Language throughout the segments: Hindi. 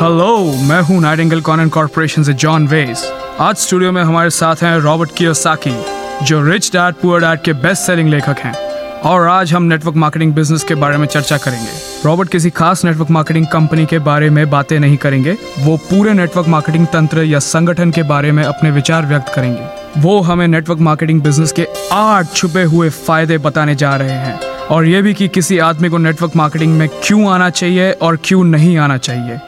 हेलो मैं हूँ नाइटिंगेल कॉनन कॉर्पोरेशन से जॉन वेस आज स्टूडियो में हमारे साथ हैं रॉबर्ट कियोसाकी जो रिच डैड पुअर डैड के बेस्ट सेलिंग लेखक हैं। और आज हम नेटवर्क मार्केटिंग बिज़नेस के बारे में चर्चा करेंगे। रॉबर्ट किसी खास नेटवर्क मार्केटिंग कंपनी के बारे में बातें नहीं करेंगे, वो पूरे नेटवर्क मार्केटिंग तंत्र या संगठन के बारे में अपने विचार व्यक्त करेंगे। वो हमें नेटवर्क मार्केटिंग बिज़नेस के आठ छुपे हुए फ़ायदे बताने जा रहे हैं। और ये भी कि किसी आदमी को नेटवर्क मार्केटिंग में क्यों आना चाहिए और क्यों नहीं आना चाहिए।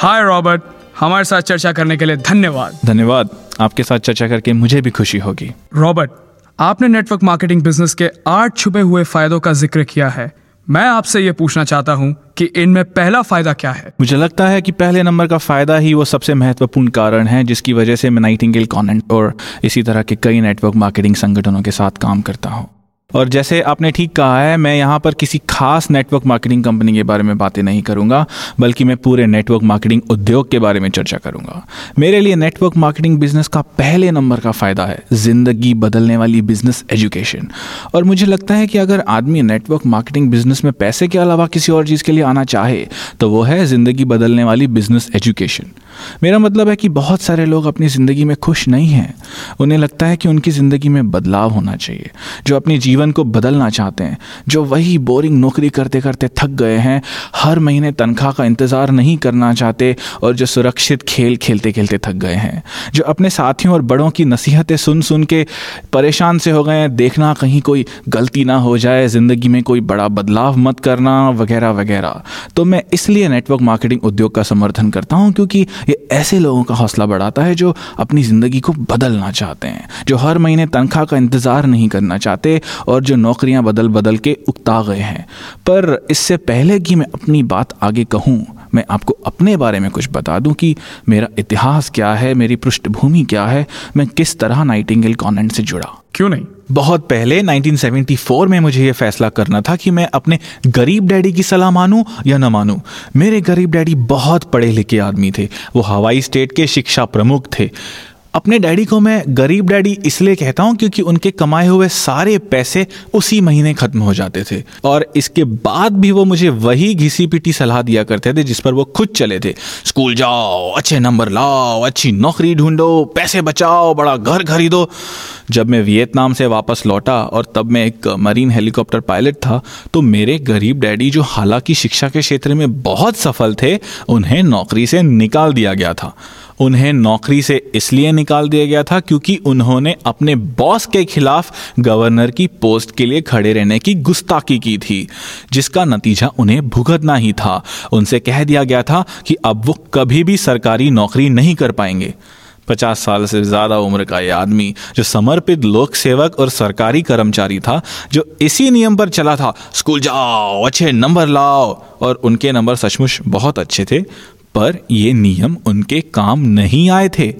हाय रॉबर्ट हमारे साथ चर्चा करने के लिए धन्यवाद। धन्यवाद। आपके साथ चर्चा करके मुझे भी खुशी होगी। रॉबर्ट आपने नेटवर्क मार्केटिंग बिज़नेस के आठ छुपे हुए फायदों का ज़िक्र किया है। मैं आपसे ये पूछना चाहता हूँ कि इनमें पहला फ़ायदा क्या है? मुझे लगता है कि पहले नंबर का फ़ायदा ही वो सबसे महत्वपूर्ण कारण है जिसकी वजह से मैं नाइटिंगेल कॉनेंट और इसी तरह के कई नेटवर्क मार्केटिंग संगठनों के साथ काम करता हूँ। और जैसे आपने ठीक कहा है, मैं यहाँ पर किसी खास नेटवर्क मार्केटिंग कंपनी के बारे में बातें नहीं करूँगा, बल्कि मैं पूरे नेटवर्क मार्केटिंग उद्योग के बारे में चर्चा करूँगा। मेरे लिए नेटवर्क मार्केटिंग बिज़नेस का पहले नंबर का फ़ायदा है, ज़िंदगी बदलने वाली बिज़नेस एजुकेशन और मुझे लगता है कि अगर आदमी नेटवर्क मार्केटिंग बिज़नेस में पैसे के अलावा किसी और चीज़ के लिए आना चाहे तो वो है ज़िंदगी बदलने वाली बिज़नेस एजुकेशन मेरा मतलब है कि बहुत सारे लोग अपनी ज़िंदगी में खुश नहीं हैं। उन्हें लगता है कि उनकी ज़िंदगी में बदलाव होना चाहिए। जो अपनी जीवन को बदलना चाहते हैं, जो वही बोरिंग नौकरी करते करते थक गए हैं, हर महीने तनख्वाह का इंतज़ार नहीं करना चाहते और जो सुरक्षित खेल खेलते खेलते थक गए हैं, जो अपने साथियों और बड़ों की नसीहतें सुन सुन के परेशान से हो गए हैं, देखना कहीं कोई गलती ना हो जाए, ज़िंदगी में कोई बड़ा बदलाव मत करना, वगैरह वगैरह। तो मैं इसलिए नेटवर्क मार्केटिंग उद्योग का समर्थन करता हूँ, क्योंकि ये ऐसे लोगों का हौसला बढ़ाता है, जो अपनी ज़िंदगी को बदलना चाहते हैं, जो हर महीने तनख्वाह का इंतज़ार नहीं करना चाहते और जो नौकरियाँ बदल बदल के उकता गए हैं। पर इससे पहले कि मैं अपनी बात आगे कहूँ मैं आपको अपने बारे में कुछ बता दूँ कि मेरा इतिहास क्या है मेरी पृष्ठभूमि क्या है मैं किस तरह नाइटिंगेल कॉन्वेंट से जुड़ा। क्यों नहीं? बहुत पहले 1974 में मुझे यह फैसला करना था कि मैं अपने गरीब डैडी की सलाह मानूं या न मानूं। मेरे गरीब डैडी बहुत पढ़े लिखे आदमी थे। वो हवाई स्टेट के शिक्षा प्रमुख थे। अपने डैडी को मैं गरीब डैडी इसलिए कहता हूँ क्योंकि उनके कमाए हुए सारे पैसे उसी महीने खत्म हो जाते थे। और इसके बाद भी वो मुझे वही घिसी पिटी सलाह दिया करते थे जिस पर वो खुद चले थे। स्कूल जाओ, अच्छे नंबर लाओ, अच्छी नौकरी ढूंढो, पैसे बचाओ, बड़ा घर खरीदो। जब मैं वियतनाम से वापस लौटा और तब मैं एक मरीन हेलीकॉप्टर पायलट था तो मेरे गरीब डैडी जो हालाँकि शिक्षा के क्षेत्र में बहुत सफल थे, उन्हें नौकरी से निकाल दिया गया था। उन्हें नौकरी से इसलिए निकाल दिया गया था क्योंकि उन्होंने अपने बॉस के खिलाफ गवर्नर की पोस्ट के लिए खड़े रहने की गुस्ताखी की थी, जिसका नतीजा उन्हें भुगतना ही था। उनसे कह दिया गया था कि अब वो कभी भी सरकारी नौकरी नहीं कर पाएँगे। पचास साल से ज़्यादा उम्र का ये आदमी, जो समर्पित लोक सेवक और सरकारी कर्मचारी था, जो इसी नियम पर चला था, स्कूल जाओ, अच्छे नंबर लाओ। और उनके नंबर सचमुच बहुत अच्छे थे। पर ये नियम उनके काम नहीं आए थे।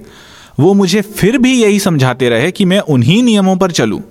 वो मुझे फिर भी यही समझाते रहे कि मैं उन्हीं नियमों पर चलूँ।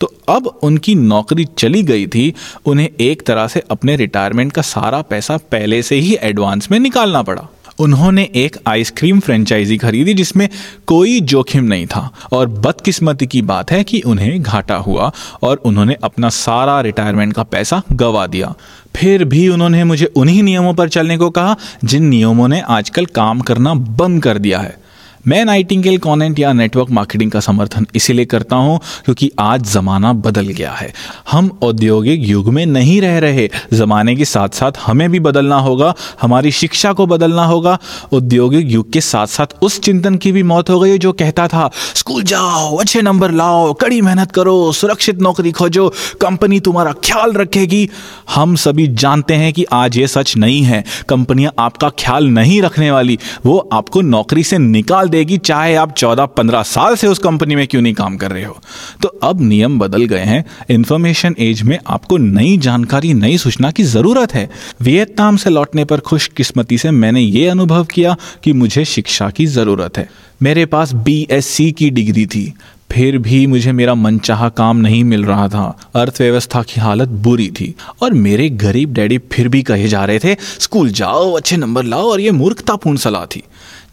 तो अब उनकी नौकरी चली गई थी, उन्हें एक तरह से अपने रिटायरमेंट का सारा पैसा पहले से ही एडवांस में निकालना पड़ा। उन्होंने एक आइसक्रीम फ्रेंचाइजी खरीदी जिसमें कोई जोखिम नहीं था। और बदकिस्मती की बात है कि उन्हें घाटा हुआ और उन्होंने अपना सारा रिटायरमेंट का पैसा गवा दिया। फिर भी उन्होंने मुझे उन्हीं नियमों पर चलने को कहा जिन नियमों ने आजकल काम करना बंद कर दिया है। मैं नाइटिंगेल कॉनेंट या नेटवर्क मार्केटिंग का समर्थन इसीलिए करता हूँ क्योंकि आज ज़माना बदल गया है। हम औद्योगिक युग में नहीं रह रहे। ज़माने के साथ साथ हमें भी बदलना होगा, हमारी शिक्षा को बदलना होगा। औद्योगिक युग के साथ साथ उस चिंतन की भी मौत हो गई जो कहता था, स्कूल जाओ, अच्छे नंबर लाओ, कड़ी मेहनत करो, सुरक्षित नौकरी खोजो, कंपनी तुम्हारा ख्याल रखेगी। हम सभी जानते हैं कि आज ये सच नहीं है। कंपनियाँ आपका ख्याल नहीं रखने वाली, वो आपको नौकरी से निकाल देगी, चाहे आप चौदह पंद्रह साल से उस कंपनी में क्यों नहीं काम कर रहे हो। तो अब नियम बदल गए हैं। इंफॉर्मेशन एज में आपको नई जानकारी, नई सूचना की ज़रूरत है। वियतनाम से लौटने पर खुशकिस्मती से मैंने ये अनुभव किया कि मुझे शिक्षा की ज़रूरत है। मेरे पास बीएससी की डिग्री थी। फिर भी मुझे मेरा मनचाहा काम नहीं मिल रहा था। अर्थव्यवस्था की हालत बुरी थी। और मेरे गरीब डैडी फिर भी कहे जा रहे थे, स्कूल जाओ, अच्छे नंबर लाओ और ये मूर्खतापूर्ण सलाह थी।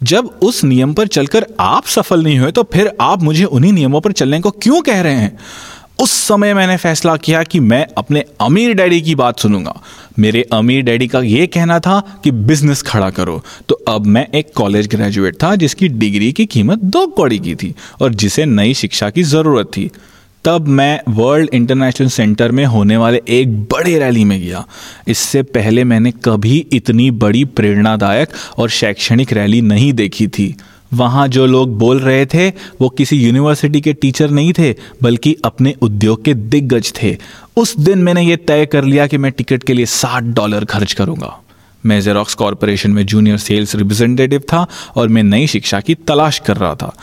जब उस नियम पर चलकर आप सफल नहीं हुए तो फिर आप मुझे उन्हीं नियमों पर चलने को क्यों कह रहे हैं? उस समय मैंने फैसला किया कि मैं अपने अमीर डैडी की बात सुनूँगा। मेरे अमीर डैडी का यह कहना था कि बिज़नेस खड़ा करो। तो अब मैं एक कॉलेज ग्रेजुएट था, जिसकी डिग्री की कीमत दो कौड़ी की थी और जिसे नई शिक्षा की ज़रूरत थी। तब मैं वर्ल्ड इंटरनेशनल सेंटर में होने वाले एक बड़े रैली में गया। इससे पहले मैंने कभी इतनी बड़ी प्रेरणादायक और शैक्षणिक रैली नहीं देखी थी। वहाँ जो लोग बोल रहे थे, वो किसी यूनिवर्सिटी के टीचर नहीं थे, बल्कि अपने उद्योग के दिग्गज थे। उस दिन मैंने ये तय कर लिया कि मैं टिकट के लिए साठ डॉलर खर्च करूँगा। मैं जेरोक्स कॉरपोरेशन में जूनियर सेल्स रिप्रेजेंटेटिव था और मैं नई शिक्षा की तलाश कर रहा था।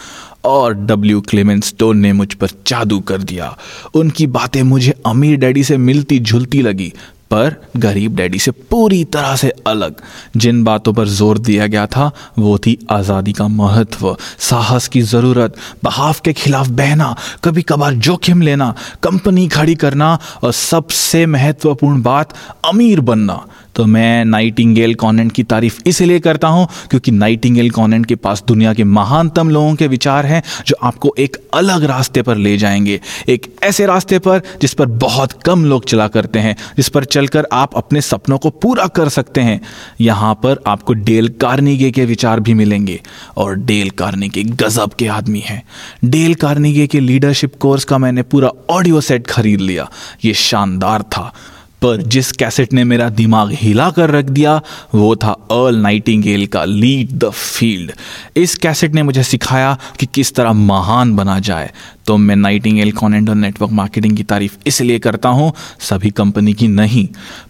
और डब्ल्यू क्लेमेंट स्टोन ने मुझ पर जादू कर दिया। उनकी बातें मुझे अमीर डैडी से मिलती झुलती लगी, पर गरीब डैडी से पूरी तरह से अलग। जिन बातों पर ज़ोर दिया गया था, वो थी आज़ादी का महत्व, साहस की ज़रूरत, बहाव के खिलाफ बहना कभी कभार जोखिम लेना, कंपनी खड़ी करना, और सबसे महत्वपूर्ण बात, अमीर बनना। तो मैं नाइटिंगेल कॉन्वेंट की तारीफ़ इसलिए करता हूँ क्योंकि नाइटिंगेल कॉन्वेंट के पास दुनिया के महानतम लोगों के विचार हैं जो आपको एक अलग रास्ते पर ले जाएँगे। एक ऐसे रास्ते पर जिस पर बहुत कम लोग चला करते हैं, जिस पर चलकर आप अपने सपनों को पूरा कर सकते हैं। यहाँ पर आपको डेल कार्निगे के विचार भी मिलेंगे और डेल कार्निगे गजब के आदमी हैं। डेल कार्निगे के लीडरशिप कोर्स का मैंने पूरा ऑडियो सेट खरीद लिया। ये शानदार था। पर जिस कैसेट ने मेरा दिमाग हिला कर रख दिया, वो था अर्ल नाइटिंगेल का लीड द फ़ील्ड। इस कैसेट ने मुझे सिखाया कि किस तरह महान बना जाए। तो मैं नाइटिंगेल कॉनेंडर नेटवर्क मार्केटिंग की तारीफ़ इसलिए करता हूँ, सभी कंपनी की नहीं,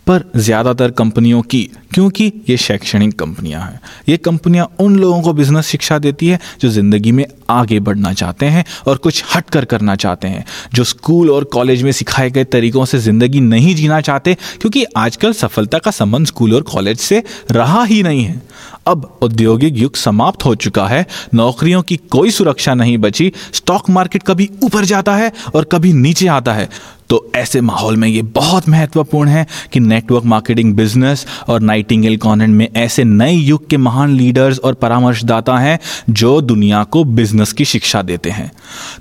पर ज़्यादातर कंपनियों की, क्योंकि ये शैक्षणिक कंपनियाँ हैं। ये कंपनियाँ उन लोगों को बिज़नेस शिक्षा देती है जो ज़िंदगी में आगे बढ़ना चाहते हैं और कुछ हट कर करना चाहते हैं, जो स्कूल और कॉलेज में सिखाए गए तरीकों से ज़िंदगी नहीं जीना चाहते, क्योंकि आजकल सफलता का संबंध स्कूल और कॉलेज से रहा ही नहीं है। अब औद्योगिक युग समाप्त हो चुका है। नौकरियों की कोई सुरक्षा नहीं बची। स्टॉक मार्केट कभी ऊपर जाता है और कभी नीचे आता है। तो ऐसे माहौल में ये बहुत महत्वपूर्ण है कि नेटवर्क मार्केटिंग बिज़नेस और नाइटिंगेल कॉन्वेंट में ऐसे नए युग के महान लीडर्स और परामर्शदाता हैं जो दुनिया को बिज़नेस की शिक्षा देते हैं।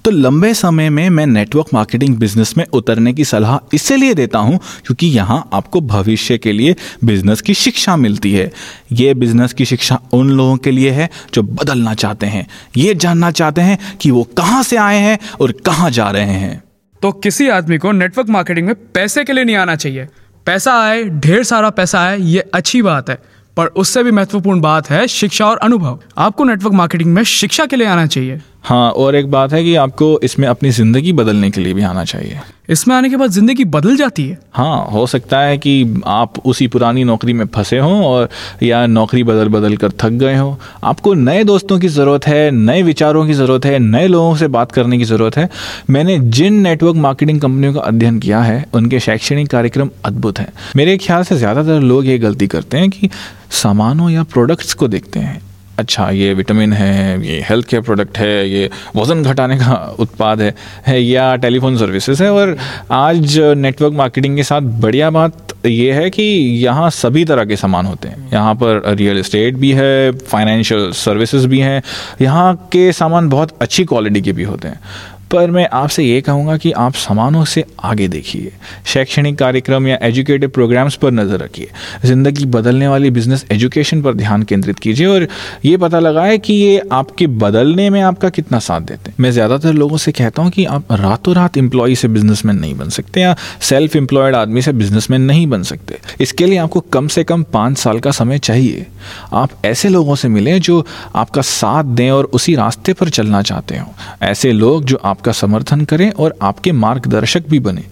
तो लंबे समय में मैं नेटवर्क मार्केटिंग बिज़नेस में उतरने की सलाह इसलिए देता हूँ क्योंकि यहाँ आपको भविष्य के लिए बिज़नेस की शिक्षा मिलती है। ये बिज़नेस की शिक्षा उन लोगों के लिए है जो बदलना चाहते हैं। ये जानना चाहते हैं कि वो कहाँ से आए हैं और कहाँ जा रहे हैं। तो किसी आदमी को नेटवर्क मार्केटिंग में पैसे के लिए नहीं आना चाहिए। पैसा आए, ढेर सारा पैसा आए, ये अच्छी बात है। पर उससे भी महत्वपूर्ण बात है शिक्षा और अनुभव। आपको नेटवर्क मार्केटिंग में शिक्षा के लिए आना चाहिए। हाँ और एक बात है कि आपको इसमें अपनी ज़िंदगी बदलने के लिए भी आना चाहिए। इसमें आने के बाद ज़िंदगी बदल जाती है। हाँ हो सकता है कि आप उसी पुरानी नौकरी में फंसे हों और या नौकरी बदल बदल कर थक गए हों। आपको नए दोस्तों की ज़रूरत है नए विचारों की ज़रूरत है नए लोगों से बात करने की ज़रूरत है। मैंने जिन नेटवर्क मार्केटिंग कंपनियों का अध्ययन किया है उनके शैक्षणिक कार्यक्रम अद्भुत हैं। मेरे ख्याल से ज़्यादातर लोग ये गलती करते हैं कि सामानों या प्रोडक्ट्स को देखते हैं। अच्छा ये विटामिन है ये हेल्थ केयर प्रोडक्ट है ये वज़न घटाने का उत्पाद है, है या टेलीफोन सर्विसेज़ है। और आज नेटवर्क मार्केटिंग के साथ बढ़िया बात ये है कि यहाँ सभी तरह के सामान होते हैं। यहाँ पर रियल इस्टेट भी है फाइनेंशियल सर्विसेज़ भी हैं। यहाँ के सामान बहुत अच्छी क्वालिटी के भी होते हैं। पर मैं आपसे ये कहूँगा कि आप सामानों से आगे देखिए, शैक्षणिक कार्यक्रम या एजुकेटिव प्रोग्राम्स पर नज़र रखिए, ज़िंदगी बदलने वाली बिज़नेस एजुकेशन पर ध्यान केंद्रित कीजिए और ये पता लगाए कि ये आपके बदलने में आपका कितना साथ देते हैं। मैं ज़्यादातर लोगों से कहता हूँ कि आप रातों रात एम्प्लॉय से बिजनेसमैन नहीं बन सकते या सेल्फ एम्प्लॉयड आदमी से बिजनेसमैन नहीं बन सकते। इसके लिए आपको कम से कम पाँच साल का समय चाहिए। आप ऐसे लोगों से मिलें जो आपका साथ दें और उसी रास्ते पर चलना चाहते हो। ऐसे लोग जो आप आपका समर्थन करें और आपके मार्गदर्शक भी बने।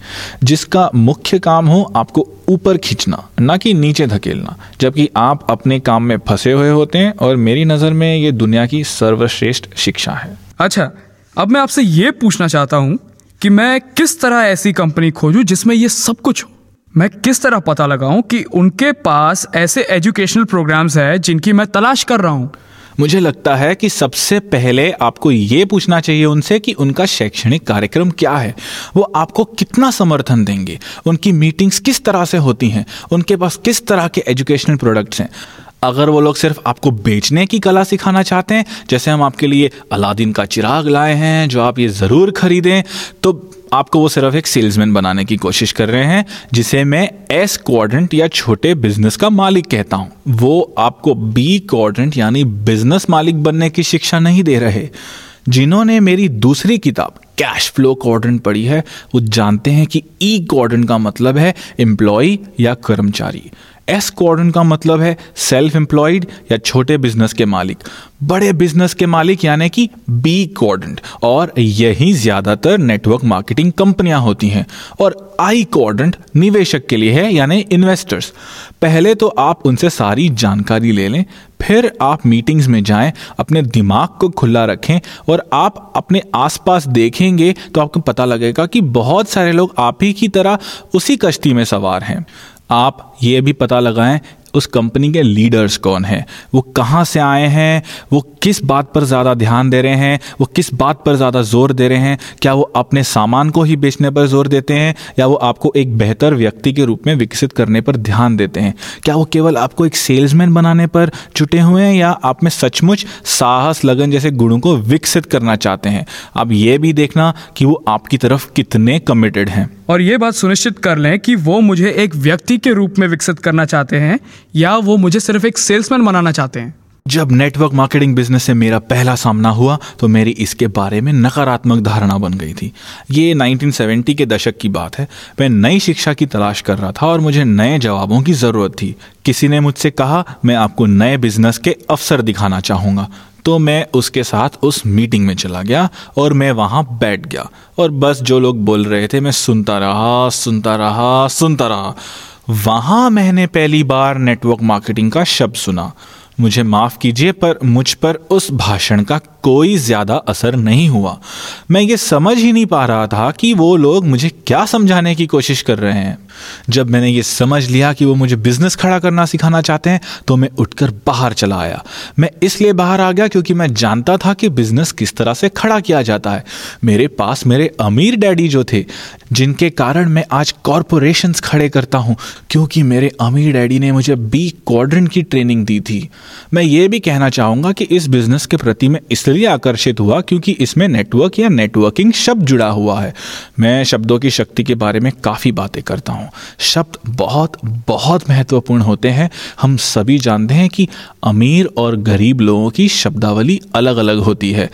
जिसका मुख्य काम हो आपको ऊपर खींचना, ना कि नीचे धकेलना। जबकि आप अपने काम में फंसे हुए होते हैं और मेरी नज़र में ये दुनिया की सर्वश्रेष्ठ शिक्षा है। अच्छा अब मैं आपसे ये पूछना चाहता हूँ कि मैं किस तरह ऐसी कंपनी खोजूं जिसमें ये सब कुछ हो? मैं किस तरह पता लगाऊँ कि उनके पास ऐसे एजुकेशनल प्रोग्राम्स है जिनकी मैं तलाश कर रहा हूँ? मुझे लगता है कि सबसे पहले आपको ये पूछना चाहिए उनसे कि उनका शैक्षणिक कार्यक्रम क्या है। वो आपको कितना समर्थन देंगे? उनकी मीटिंग्स किस तरह से होती हैं? उनके पास किस तरह के एजुकेशनल प्रोडक्ट्स हैं? अगर वो लोग सिर्फ़ आपको बेचने की कला सिखाना चाहते हैं, जैसे हम आपके लिए अलादीन का चिराग लाए हैं, जो आप ये ज़रूर खरीदें तो आपको वो सिर्फ़ एक सेल्समैन बनाने की कोशिश कर रहे हैं, जिसे मैं एस क्वाड्रेंट या छोटे बिज़नेस का मालिक कहता हूँ। वो आपको बी क्वाड्रेंट यानी बिज़नेस मालिक बनने की शिक्षा नहीं दे रहे। जिन्होंने मेरी दूसरी किताब कैश फ्लो क्वाड्रेंट पढ़ी है, वो जानते हैं कि ई e क्वाड्रेंट का मतलब है एम्प्लॉय या कर्मचारी। एस क्वाड्रेंट का मतलब है सेल्फ एम्प्लॉयड या छोटे बिज़नेस के मालिक। बड़े बिज़नेस के मालिक यानी कि बी क्वाड्रेंट और यही ज़्यादातर नेटवर्क मार्केटिंग कंपनियाँ होती हैं और आई क्वाड्रेंट निवेशक के लिए है यानी इन्वेस्टर्स पहले तो आप उनसे सारी जानकारी ले लें, फिर आप मीटिंग्स में जाएँ, अपने दिमाग को खुला रखें और आप अपने आसपास देखेंगे तो आपको पता लगेगा कि बहुत सारे लोग आप ही की तरह उसी कश्ती में सवार हैं। आप ये भी पता लगाएँ उस कंपनी के लीडर्स कौन हैं? वो कहाँ से आए हैं? वो किस बात पर ज़्यादा ध्यान दे रहे हैं? वो किस बात पर ज़्यादा ज़ोर दे रहे हैं? क्या वो अपने सामान को ही बेचने पर ज़ोर देते हैं? या वो आपको एक बेहतर व्यक्ति के रूप में विकसित करने पर ध्यान देते हैं? क्या वो केवल आपको एक सेल्समैन बनाने पर जुटे हुए हैं? या आप में सचमुच साहस, लगन जैसे गुणों को विकसित करना चाहते हैं? आप ये भी देखना कि वो आपकी तरफ़ कितने कमिटेड हैं। और ये बात सुनिश्चित कर लें कि वो मुझे एक व्यक्ति के रूप में विकसित करना चाहते हैं या वो मुझे सिर्फ़ एक सेल्समैन बनाना चाहते हैं। जब नेटवर्क मार्केटिंग बिज़नेस से मेरा पहला सामना हुआ तो मेरी इसके बारे में नकारात्मक धारणा बन गई थी। ये 1970 के दशक की बात है। मैं नई शिक्षा की तलाश कर रहा था और मुझे नए जवाबों की ज़रूरत थी। किसी ने मुझसे कहा, मैं आपको नए बिज़नेस के अवसर दिखाना चाहूँगा। तो मैं उसके साथ उस मीटिंग में चला गया और मैं वहाँ बैठ गया। और बस जो लोग बोल रहे थे, मैं सुनता रहा सुनता रहा सुनता रहा। वहाँ मैंने पहली बार नेटवर्क मार्केटिंग का शब्द सुना। मुझे माफ़ कीजिए, पर मुझ पर उस भाषण का कोई ज़्यादा असर नहीं हुआ। मैं ये समझ ही नहीं पा रहा था कि वो लोग मुझे क्या समझाने की कोशिश कर रहे हैं। जब मैंने ये समझ लिया कि वो मुझे बिज़नेस खड़ा करना सिखाना चाहते हैं तो मैं उठकर बाहर चला आया। मैं इसलिए बाहर आ गया क्योंकि मैं जानता था कि बिज़नेस किस तरह से खड़ा किया जाता है। मेरे पास मेरे अमीर डैडी जो थे, जिनके कारण मैं आज कॉरपोरेशन खड़े करता हूँ, क्योंकि मेरे अमीर डैडी ने मुझे बी क्वाड्रेंट की ट्रेनिंग दी थी। मैं ये भी कहना चाहूँगा कि इस बिज़नेस के प्रति मैं इसलिए आकर्षित हुआ क्योंकि इसमें नेटवर्क या नेटवर्किंग शब्द जुड़ा हुआ है। मैं शब्दों की शक्ति के बारे में काफ़ी बातें करता हूँ। शब्द बहुत बहुत महत्वपूर्ण होते हैं। हम सभी जानते हैं कि अमीर और गरीब लोगों की शब्दावली अलग अलग होती है।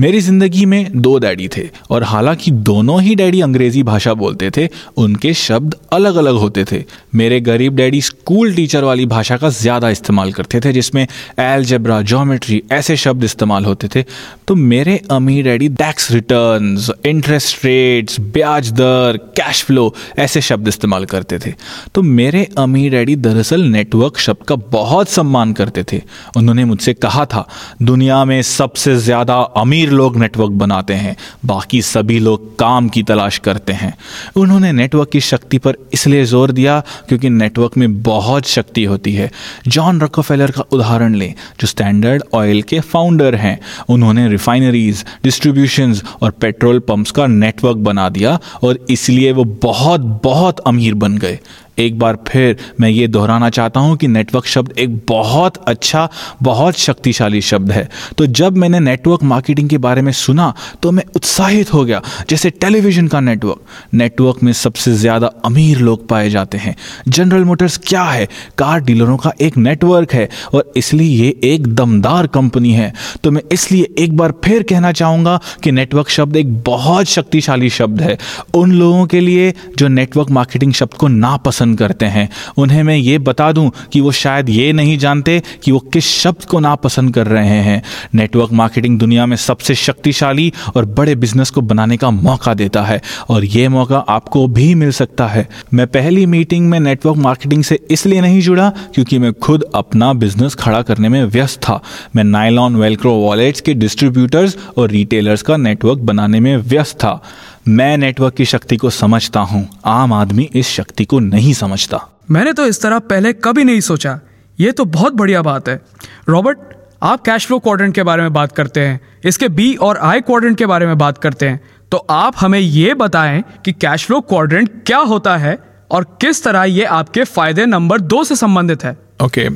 मेरी ज़िंदगी में दो डैडी थे और हालाँकि दोनों ही डैडी अंग्रेज़ी भाषा बोलते थे, उनके शब्द अलग अलग होते थे। मेरे गरीब डैडी स्कूल टीचर वाली भाषा का ज़्यादा इस्तेमाल करते थे, जिसमें एलजेब्रा जोमेट्री ऐसे शब्द इस्तेमाल होते थे। तो मेरे अमीर daddy tax return interest rates ब्याज दर कैश फ्लो ऐसे शब्द इस्तेमाल करते थे। तो मेरे अमीर डैडी दरअसल नेटवर्क शब्द का बहुत सम्मान करते थे। उन्होंने मुझसे कहा था, दुनिया में सबसे ज़्यादा अमीर लोग नेटवर्क बनाते हैं, बाकी सभी लोग काम की तलाश करते हैं। उन्होंने नेटवर्क की शक्ति पर इसलिए ज़ोर दिया क्योंकि नेटवर्क में बहुत शक्ति होती है। जॉन रकोफेलर का उदाहरण लें, जो स्टैंडर्ड ऑयल के फाउंडर हैं। उन्होंने रिफाइनरीज डिस्ट्रीब्यूशन और पेट्रोल पंप्स का नेटवर्क बना दिया और इसलिए वो बहुत बहुत अमीर बन गए। एक बार फिर मैं ये दोहराना चाहता हूँ कि नेटवर्क शब्द एक बहुत अच्छा बहुत शक्तिशाली शब्द है। तो जब मैंने नेटवर्क मार्केटिंग के बारे में सुना तो मैं उत्साहित हो गया। जैसे टेलीविज़न का नेटवर्क नेटवर्क में सबसे ज़्यादा अमीर लोग पाए जाते हैं। जनरल मोटर्स क्या है? कार डीलरों का एक नेटवर्क है और इसलिए ये एक दमदार कंपनी है। तो मैं इसलिए एक बार फिर कहना चाहूँगा कि नेटवर्क शब्द एक बहुत शक्तिशाली शब्द है। उन लोगों के लिए जो नेटवर्क मार्केटिंग शब्द को नापसंद पसंद करते हैं। उन्हें मैं ये बता दूँ कि वो शायद ये नहीं जानते कि वो किस शब्द को नापसंद कर रहे हैं। नेटवर्क मार्केटिंग दुनिया में सबसे शक्तिशाली और बड़े बिज़नेस को बनाने का मौका देता है और ये मौका आपको भी मिल सकता है। मैं पहली मीटिंग में नेटवर्क मार्केटिंग से इसलिए नहीं जुड़ा क्योंकि मैं खुद अपना बिज़नेस खड़ा करने में व्यस्त था। मैं नाइलॉन वेलक्रो वॉलेट्स के डिस्ट्रीब्यूटर्स और रिटेलर्स का नेटवर्क बनाने में व्यस्त था। मैं नेटवर्क की शक्ति को समझता हूँ, आम आदमी इस शक्ति को नहीं समझता। मैंने तो इस तरह पहले कभी नहीं सोचा। ये तो बहुत बढ़िया बात है। रॉबर्ट, आप कैश फ्लो क्वाड्रेंट के बारे में बात करते हैं, इसके बी और आई क्वाड्रेंट के बारे में बात करते हैं। तो आप हमें ये बताएँ कि कैश फ्लो क्वाड्रेंट क्या होता है और किस तरह ये आपके फ़ायदे नंबर दो से संबंधित है। ओके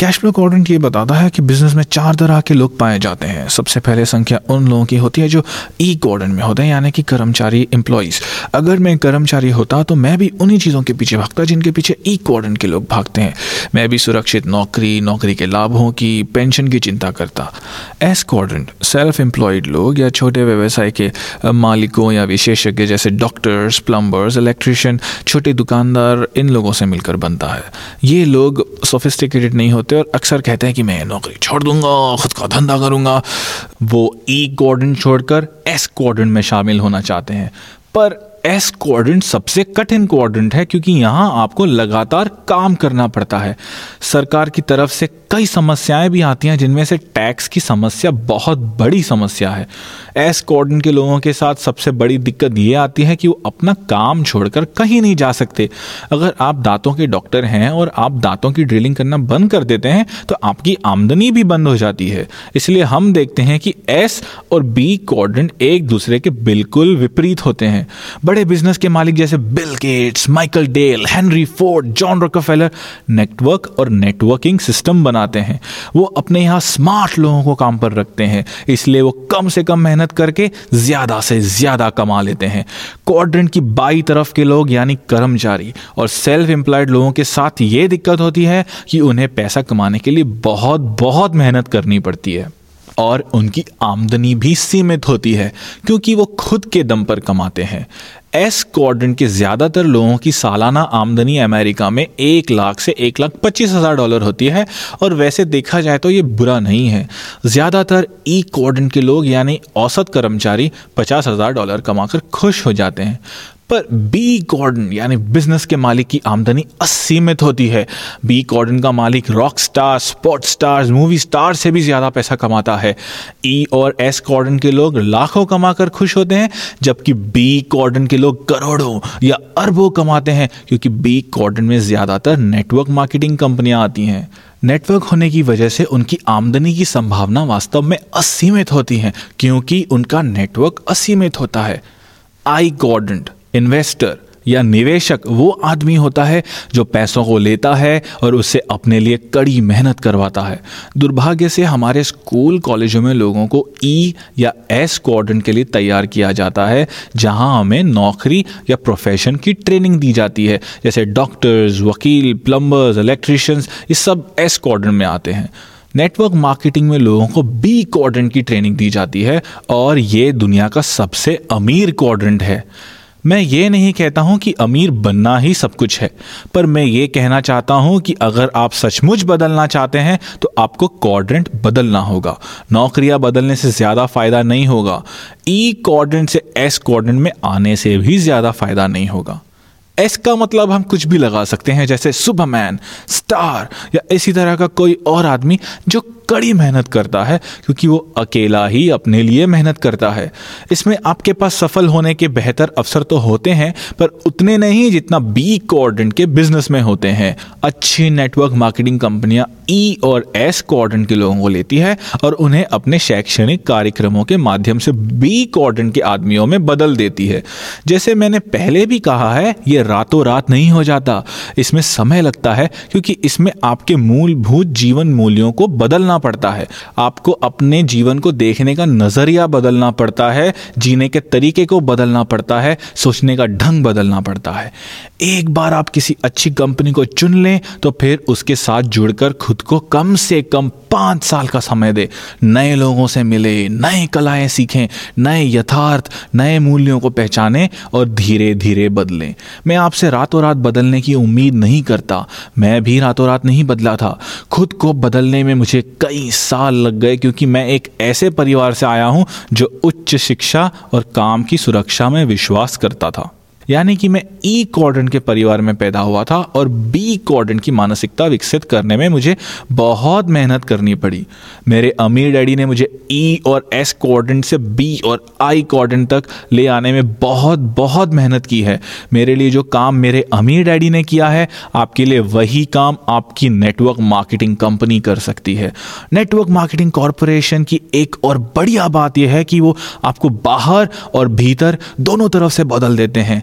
कैश फ्लो क्वाड्रेंट ये बताता है कि बिज़नेस में चार तरह के लोग पाए जाते हैं। सबसे पहले संख्या उन लोगों की होती है जो ई क्वाड्रेंट में होते हैं, यानी कि कर्मचारी एम्प्लॉयज़ अगर मैं कर्मचारी होता तो मैं भी उन्हीं चीज़ों के पीछे भागता जिनके पीछे ई क्वाड्रेंट के लोग भागते हैं। मैं भी सुरक्षित नौकरी नौकरी के लाभों की पेंशन की चिंता करता। एस क्वाड्रेंट सेल्फ एम्प्लॉयड लोग या छोटे व्यवसाय के मालिकों या विशेषज्ञ जैसे डॉक्टर्स प्लम्बर्स इलेक्ट्रिशियन छोटे दुकानदार, इन लोगों से मिलकर बनता है। ये लोग सोफिस्टिकेटेड नहीं होते और अक्सर कहते हैं कि मैं नौकरी छोड़ दूँगा, खुद का धंधा करूँगा। वो ई क्वाड्रेंट छोड़कर एस क्वाड्रेंट में शामिल होना चाहते हैं। पर एस क्वाड्रेंट सबसे कठिन क्वाड्रेंट है क्योंकि यहाँ आपको लगातार काम करना पड़ता है। सरकार की तरफ़ से कई समस्याएँ भी आती हैं, जिनमें से टैक्स की समस्या बहुत बड़ी समस्या है। एस कॉर्डन के लोगों के साथ सबसे बड़ी दिक्कत ये आती है कि वो अपना काम छोड़कर कहीं नहीं जा सकते। अगर आप दांतों के डॉक्टर हैं और आप दांतों की ड्रिलिंग करना बंद कर देते हैं तो आपकी आमदनी भी बंद हो जाती है। इसलिए हम देखते हैं कि एस और बी कॉर्डन एक दूसरे के बिल्कुल विपरीत होते हैं। बड़े बिज़नेस के मालिक जैसे Bill Gates Michael Dell Henry Ford John Rockefeller network और नेटवर्किंग सिस्टम बनाते हैं। वो अपने यहाँ स्मार्ट लोगों को काम पर रखते हैं। इसलिए वो कम से कम मेहनत करके ज़्यादा से ज़्यादा कमा लेते हैं। क्वाड्रेंट की बाई तरफ़ के लोग यानी कर्मचारी और सेल्फ एम्प्लॉयड लोगों के साथ ये दिक्कत होती है कि उन्हें पैसा कमाने के लिए बहुत बहुत मेहनत करनी पड़ती है। और उनकी आमदनी भी सीमित होती है, क्योंकि वो खुद के दम पर कमाते हैं। एस क्वाड्रेंट के ज़्यादातर लोगों की सालाना आमदनी अमेरिका में एक लाख से एक लाख पच्चीस हज़ार डॉलर होती है, और वैसे देखा जाए तो ये बुरा नहीं है। ज़्यादातर ई क्वाड्रेंट के लोग, यानी औसत कर्मचारी, पचास हज़ार डॉलर कमाकर खुश हो जाते हैं। पर बी कॉर्डन यानी बिज़नेस के मालिक की आमदनी असीमित होती है। बी कॉर्डन का मालिक rock star sport stars movie star से भी ज़्यादा पैसा कमाता है। ई e और एस कॉर्डन के लोग लाखों कमाकर खुश होते हैं, जबकि बी कॉर्डन के लोग करोड़ों या अरबों कमाते हैं, क्योंकि बी कॉर्डन में ज़्यादातर नेटवर्क मार्केटिंग कंपनियाँ आती हैं। नेटवर्क होने की वजह से उनकी आमदनी की संभावना वास्तव में असीमित होती है, क्योंकि उनका नेटवर्क असीमित होता है। आई कॉर्डेंट इन्वेस्टर या निवेशक वो आदमी होता है जो पैसों को लेता है और उससे अपने लिए कड़ी मेहनत करवाता है। दुर्भाग्य से हमारे स्कूल कॉलेजों में लोगों को ई e या एस क्वाड्रेंट के लिए तैयार किया जाता है, जहाँ हमें नौकरी या प्रोफेशन की ट्रेनिंग दी जाती है। जैसे डॉक्टर्स वकील प्लम्बर्स इलेक्ट्रिशियंस ये सब एस क्वाड्रेंट में आते हैं। नेटवर्क मार्केटिंग में लोगों को बी क्वाड्रेंट की ट्रेनिंग दी जाती है और ये दुनिया का सबसे अमीर क्वाड्रेंट है। मैं ये नहीं कहता हूँ कि अमीर बनना ही सब कुछ है, पर मैं ये कहना चाहता हूँ कि अगर आप सचमुच बदलना चाहते हैं तो आपको क्वाड्रेंट बदलना होगा। नौकरियाँ बदलने से ज़्यादा फ़ायदा नहीं होगा। ई क्वाड्रेंट से एस क्वाड्रेंट में आने से भी ज़्यादा फ़ायदा नहीं होगा। एस का मतलब हम कुछ भी लगा सकते हैं, जैसे सुपरमैन स्टार या इसी तरह का कोई और आदमी जो कड़ी मेहनत करता है, क्योंकि वो अकेला ही अपने लिए मेहनत करता है। इसमें आपके पास सफल होने के बेहतर अवसर तो होते हैं, पर उतने नहीं जितना बी कोऑर्डिनेट के बिज़नेस में होते हैं। अच्छी नेटवर्क मार्केटिंग कंपनियाँ ई e और एस कोऑर्डिनेट के लोगों को लेती है और उन्हें अपने शैक्षणिक कार्यक्रमों के माध्यम से बी कोऑर्डिनेट के आदमियों में बदल देती है। जैसे मैंने पहले भी कहा है, ये रातों रात नहीं हो जाता। इसमें समय लगता है, क्योंकि इसमें आपके मूलभूत जीवन मूल्यों को बदलना पड़ता है। आपको अपने जीवन को देखने का नज़रिया बदलना पड़ता है, जीने के तरीके को बदलना पड़ता है, सोचने का ढंग बदलना पड़ता है। एक बार आप किसी अच्छी कंपनी को चुन लें तो फिर उसके साथ जुड़कर खुद को कम से कम पाँच साल का समय दे। नए लोगों से मिले नए कलाएँ सीखें, नए यथार्थ, नए मूल्यों को पहचानें और धीरे धीरे बदलें। मैं आपसे रातों रात बदलने की उम्मीद नहीं करता। मैं भी रातों रात नहीं बदला था। खुद को बदलने में मुझे कई साल लग गए क्योंकि मैं एक ऐसे परिवार से आया हूँ जो उच्च शिक्षा और काम की सुरक्षा में विश्वास करता था। यानी कि मैं ई e कॉर्डन के परिवार में पैदा हुआ था और बी क्वाड्रेंट की मानसिकता विकसित करने में मुझे बहुत मेहनत करनी पड़ी। मेरे अमीर डैडी ने मुझे ई e और एस क्वाड्रेंट से बी और आई क्वाड्रेंट तक ले आने में बहुत बहुत मेहनत की है। मेरे लिए जो काम मेरे अमीर डैडी ने किया है, आपके लिए वही काम आपकी नेटवर्क मार्केटिंग कंपनी कर सकती है। नेटवर्क मार्केटिंग कॉरपोरेशन की एक और बढ़िया बात यह है कि वो आपको बाहर और भीतर दोनों तरफ़ से बदल देते हैं।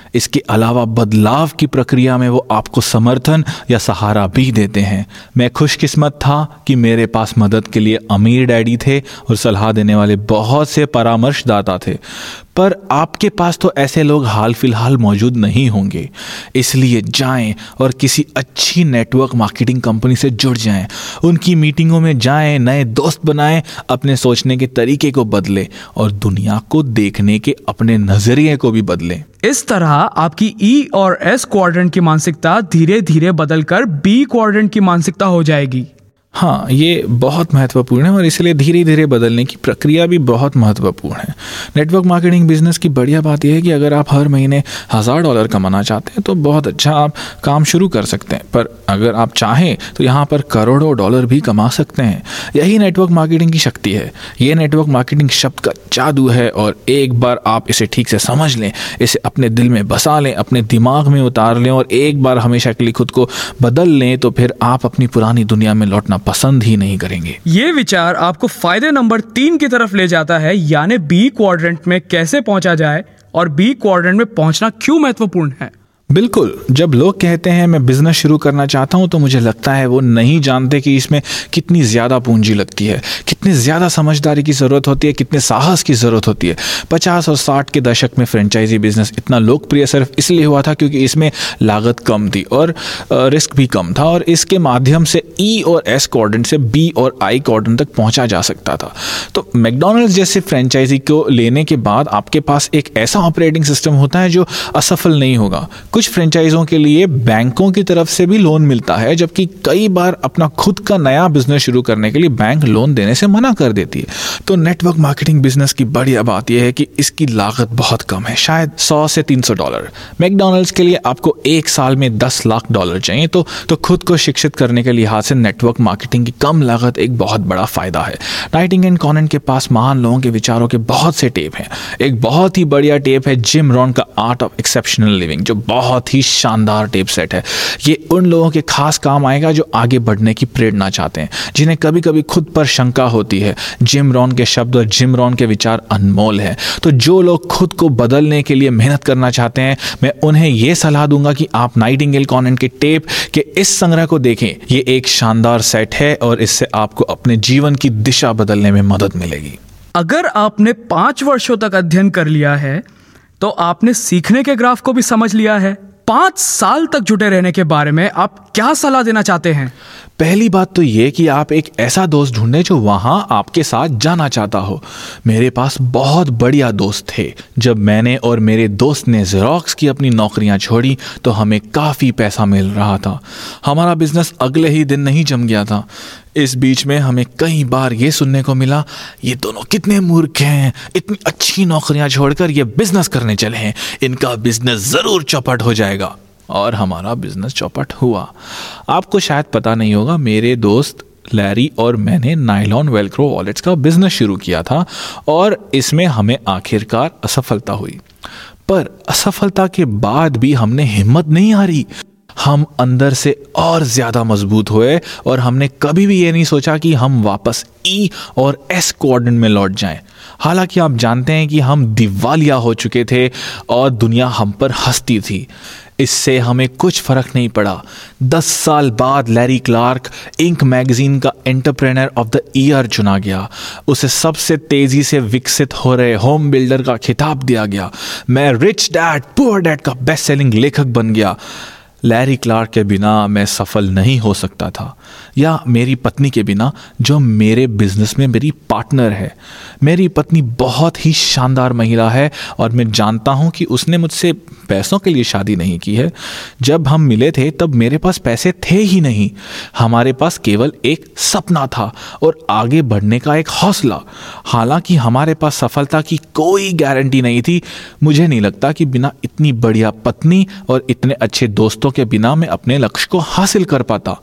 इसके अलावा बदलाव की प्रक्रिया में वो आपको समर्थन या सहारा भी देते हैं। मैं खुशकिस्मत था कि मेरे पास मदद के लिए अमीर डैडी थे और सलाह देने वाले बहुत से परामर्शदाता थे। पर आपके पास तो ऐसे लोग हाल फ़िलहाल मौजूद नहीं होंगे। इसलिए जाएँ और किसी अच्छी नेटवर्क मार्केटिंग कंपनी से जुड़ जाएँ। उनकी मीटिंगों में जाएँ, नए दोस्त बनाएँ, अपने सोचने के तरीके को बदलें और दुनिया को देखने के अपने नज़रिए को भी बदलें। इस तरह आपकी ई e और एस क्वाड्रेंट की मानसिकता धीरे धीरे बदलकर बी क्वाड्रेंट की मानसिकता हो जाएगी। हाँ ये बहुत महत्वपूर्ण है और इसलिए धीरे धीरे बदलने की प्रक्रिया भी बहुत महत्वपूर्ण है। नेटवर्क मार्केटिंग बिज़नेस की बढ़िया बात यह है कि अगर आप हर महीने हज़ार डॉलर कमाना चाहते हैं तो बहुत अच्छा आप काम शुरू कर सकते हैं। पर अगर आप चाहें तो यहाँ पर करोड़ों डॉलर भी कमा सकते हैं। यही नेटवर्क मार्केटिंग की शक्ति है। ये नेटवर्क मार्केटिंग शब्द का जादू है और एक बार आप इसे ठीक से समझ लें, इसे अपने दिल में बसा लें, अपने दिमाग में उतार लें और एक बार हमेशा के लिए खुद को बदल लें तो फिर आप अपनी पुरानी दुनिया में लौटना पसंद ही नहीं करेंगे। ये विचार आपको फ़ायदे नंबर तीन की तरफ़ ले जाता है, यानी बी क्वाड्रेंट में कैसे पहुँचा जाए और बी क्वाड्रेंट में पहुँचना क्यों महत्वपूर्ण है? बिल्कुल, जब लोग कहते हैं, मैं बिज़नेस शुरू करना चाहता हूँ तो मुझे लगता है वो नहीं जानते कि इसमें कितनी ज़्यादा पूंजी लगती है, कितनी ज़्यादा समझदारी की ज़रूरत होती है, कितने साहस की ज़रूरत होती है। पचास और साठ के दशक में फ्रेंचाइजी बिज़नेस इतना लोकप्रिय सिर्फ़ इसलिए हुआ था क्योंकि इसमें लागत कम थी और रिस्क भी कम था और इसके माध्यम से ई और एस कॉर्डन से बी और आई कॉर्डन तक पहुँचा जा सकता था। तो मैकडोनल्ड्स जैसे फ्रेंचाइजी को लेने के बाद आपके पास एक ऐसा ऑपरेटिंग सिस्टम होता है जो असफल नहीं होगा। कुछ फ्रेंचाइजों के लिए बैंकों की तरफ़ से भी लोन मिलता है, जबकि कई बार अपना खुद का नया बिज़नेस शुरू करने के लिए बैंक लोन देने से मना कर देती है। तो नेटवर्क मार्केटिंग बिज़नेस की बढ़िया बात यह है कि इसकी लागत बहुत कम है, शायद सौ से तीन सौ डॉलर। मैकडोनल्ड्स के लिए आपको एक साल में दस लाख डॉलर चाहिए तो तो खुद को शिक्षित करने के लिहाज से नेटवर्क मार्केटिंग की कम लागत एक बहुत बड़ा फ़ायदा है। नाइटिंग एंड कॉनेंट के पास महान लोगों के विचारों के बहुत से टेप हैं। एक बहुत ही बढ़िया टेप है जिम रॉन का आर्ट ऑफ़ एक्सेप्शनल लिविंग, जो बहुत बहुत ही शानदार टेप सेट है। ये उन लोगों के खास काम आएगा जो आगे बढ़ने की प्रेरणा चाहते हैं, जिन्हें कभी कभी खुद पर शंका होती है। जिम रॉन के शब्द और जिम रॉन के विचार अनमोल है। तो जो लोग खुद को बदलने के लिए मेहनत करना चाहते हैं, मैं उन्हें यह सलाह दूँगा कि आप नाइटिंगेल कॉनेंट के टेप के इस संग्रह को देखें। ये एक शानदार सेट है और इससे आपको अपने जीवन की दिशा बदलने में मदद मिलेगी। अगर आपने पाँच वर्षों तक अध्ययन कर लिया है तो आपने सीखने के ग्राफ को भी समझ लिया है। पाँच साल तक जुटे रहने के बारे में आप क्या सलाह देना चाहते हैं? पहली बात तो ये कि आप एक ऐसा दोस्त ढूंढें जो वहाँ आपके साथ जाना चाहता हो। मेरे पास बहुत बढ़िया दोस्त थे। जब मैंने और मेरे दोस्त ने जेरोक्स की अपनी नौकरियाँ छोड़ी तो हमें काफ़ी पैसा मिल रहा था। हमारा बिज़नेस अगले ही दिन नहीं जम गया था। इस बीच में हमें कई बार ये सुनने को मिला, ये दोनों कितने मूर्ख हैं, इतनी अच्छी नौकरियाँ छोड़कर ये बिज़नेस करने चले हैं, इनका बिज़नेस ज़रूर चौपट हो जाएगा। और हमारा बिज़नेस चौपट हुआ। आपको शायद पता नहीं होगा, मेरे दोस्त लैरी और मैंने नाइलॉन वेलक्रो वॉलेट्स का बिज़नेस शुरू किया था और इसमें हमें आखिरकार असफलता हुई। पर असफलता के बाद भी हमने हिम्मत नहीं हारी। हम अंदर से और ज़्यादा मज़बूत हुए और हमने कभी भी ये नहीं सोचा कि हम वापस ई और एस कोऑर्डिनेट में लौट जाएँ। हालाँकि आप जानते हैं कि हम दिवालिया हो चुके थे और दुनिया हम पर हंसती थी। इससे हमें कुछ फ़र्क नहीं पड़ा। दस साल बाद लैरी क्लार्क, इंक मैगजीन का एंटरप्रेनर ऑफ़ द ईयर चुना गया। उसे सबसे तेज़ी से विकसित हो रहे होम बिल्डर का खिताब दिया गया। मैं रिच डैड, पुअर डैड का बेस्ट सेलिंग लेखक बन गया। लैरी क्लार्क के बिना मैं सफल नहीं हो सकता था। या मेरी पत्नी के बिना, जो मेरे बिज़नेस में मेरी पार्टनर है। मेरी पत्नी बहुत ही शानदार महिला है और मैं जानता हूँ कि उसने मुझसे पैसों के लिए शादी नहीं की है। जब हम मिले थे, तब मेरे पास पैसे थे ही नहीं। हमारे पास केवल एक सपना था और आगे बढ़ने का एक हौसला। हालाँकि हमारे पास सफलता की कोई गारंटी नहीं थी। मुझे नहीं लगता कि बिना इतनी बढ़िया पत्नी और इतने अच्छे दोस्तों के बिना मैं अपने लक्ष्य को हासिल कर पाता।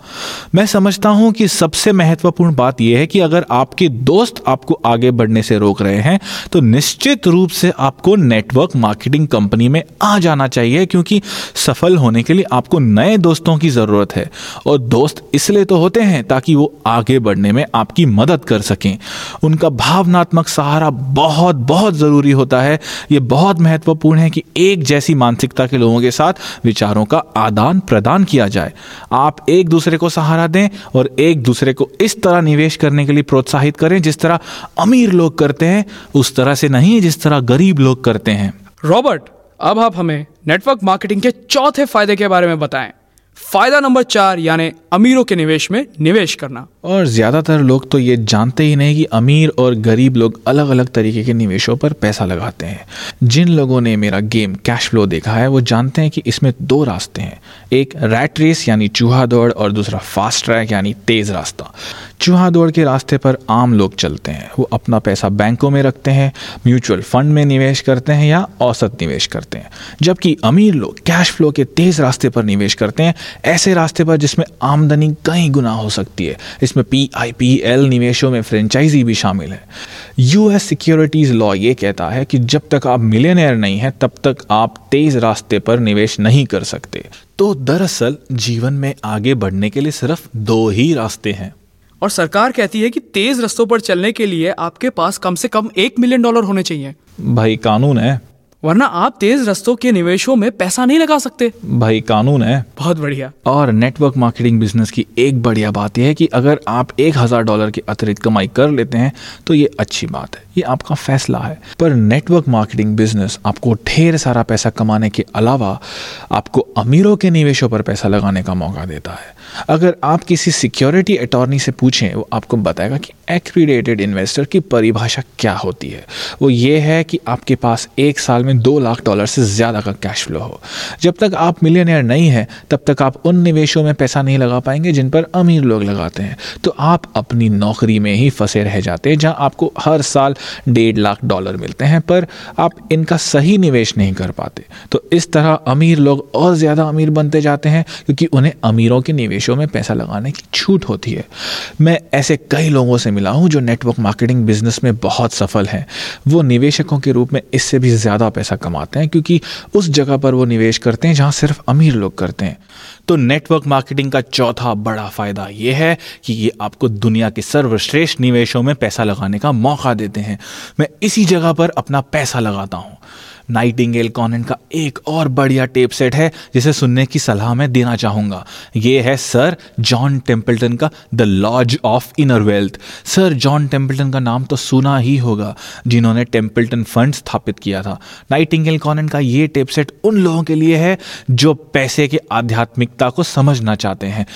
मैं समझ समझता हूँ कि सबसे महत्वपूर्ण बात यह है कि अगर आपके दोस्त आपको आगे बढ़ने से रोक रहे हैं तो निश्चित रूप से आपको नेटवर्क मार्केटिंग कंपनी में आ जाना चाहिए, क्योंकि सफल होने के लिए आपको नए दोस्तों की ज़रूरत है। और दोस्त इसलिए तो होते हैं ताकि वो आगे बढ़ने में आपकी मदद कर सकें। उनका भावनात्मक सहारा बहुत बहुत ज़रूरी होता है। ये बहुत महत्वपूर्ण है कि एक जैसी मानसिकता के लोगों के साथ विचारों का आदान प्रदान किया जाए। आप एक दूसरे को सहारा दें और एक दूसरे को इस तरह निवेश करने के लिए प्रोत्साहित करें जिस तरह अमीर लोग करते हैं, उस तरह से नहीं, जिस तरह गरीब लोग करते हैं। रॉबर्ट, अब आप हमें नेटवर्क मार्केटिंग के चौथे फ़ायदे के बारे में बताएँ। फ़ायदा नंबर चार, यानी अमीरों के निवेश में निवेश करना। और ज़्यादातर लोग तो ये जानते ही नहीं कि अमीर और गरीब लोग अलग अलग तरीके के निवेशों पर पैसा लगाते हैं। जिन लोगों ने मेरा गेम कैश फ्लो देखा है, वो जानते हैं कि इसमें दो रास्ते हैं। एक रैट रेस यानी चूहा दौड़, और दूसरा फास्ट ट्रैक यानी तेज़ रास्ता। चूहा दौड़ के रास्ते पर आम लोग चलते हैं। वो अपना पैसा बैंकों में रखते हैं, म्यूचुअल फंड में निवेश करते हैं या औसत निवेश करते हैं। जबकि अमीर लोग कैश फ्लो के तेज़ रास्ते पर निवेश करते हैं ऐसे रास्ते पर जिसमें आमदनी कई गुना हो सकती है। इसमें पी आई पी एल निवेशों में फ्रेंचाइजी भी शामिल है। यूएस सिक्योरिटीज लॉ ये कहता है कि जब तक आप मिलियनर नहीं हैं तब तक आप तेज रास्ते पर निवेश नहीं कर सकते। तो दरअसल जीवन में आगे बढ़ने के लिए सिर्फ़ दो ही रास्ते हैं। और सरकार कहती है कि तेज रस्तों पर चलने के लिए आपके पास कम से कम एक मिलियन डॉलर होने चाहिए। भाई कानून है। वरना आप तेज रस्तों के निवेशों में पैसा नहीं लगा सकते। भाई कानून है। बहुत बढ़िया। और नेटवर्क मार्केटिंग बिज़नेस की एक बढ़िया बात यह है कि अगर आप एक हज़ार डॉलर की अतिरिक्त कमाई कर लेते हैं तो ये अच्छी बात है। ये आपका फैसला है। पर नेटवर्क मार्केटिंग बिज़नेस आपको ढेर सारा पैसा कमाने के अलावा आपको अमीरों के निवेशों पर पैसा लगाने का मौका देता है। अगर आप किसी सिक्योरिटी अटॉर्नी से पूछें वो आपको बताएगा कि एक्रीडेटेड इन्वेस्टर की परिभाषा क्या होती है। वो ये है कि आपके पास एक साल में दो लाख डॉलर से ज़्यादा का कैश फ्लो हो। जब तक आप मिलियनियर नहीं हैं, तब तक आप उन निवेशों में पैसा नहीं लगा पाएँगे जिन पर अमीर लोग लगाते हैं। तो आप अपनी नौकरी में ही फंसे रह जाते हैं, जहाँ आपको हर साल डेढ़ लाख डॉलर मिलते हैं, पर आप इनका सही निवेश नहीं कर पाते। तो इस तरह अमीर लोग और ज़्यादा अमीर बनते जाते हैं, क्योंकि उन्हें अमीरों के निवेशों में पैसा लगाने की छूट होती है। मैं ऐसे कई लोगों से मिला हूँ जो नेटवर्क मार्केटिंग बिज़नेस में बहुत सफल हैं। वो निवेशकों के रूप में इससे भी ज़्यादा पैसा कमाते हैं, क्योंकि उस जगह पर वो निवेश करते हैं जहाँ सिर्फ़ अमीर लोग करते हैं। तो नेटवर्क मार्केटिंग का चौथा बड़ा फ़ायदा यह है कि ये आपको दुनिया के सर्वश्रेष्ठ निवेशों में पैसा लगाने का मौका देते हैं। मैं इसी जगह पर अपना पैसा लगाता हूँ। नाइटिंगेल कॉनेंट का एक और बढ़िया टेप सेट है, जिसे सुनने की सलाह मैं देना चाहूँगा। ये है सर जॉन टेम्पल्टन का The Laws of Inner Wealth. Sir John Templeton का नाम तो सुना ही होगा, जिन्होंने टेम्पल्टन फंड स्थापित किया था। नाइटिंगेल कॉनेंट का ये टेप सेट उन लोगों के लिए है, जो पैसे के आध्यात्मिकता को समझना चाहते हैं।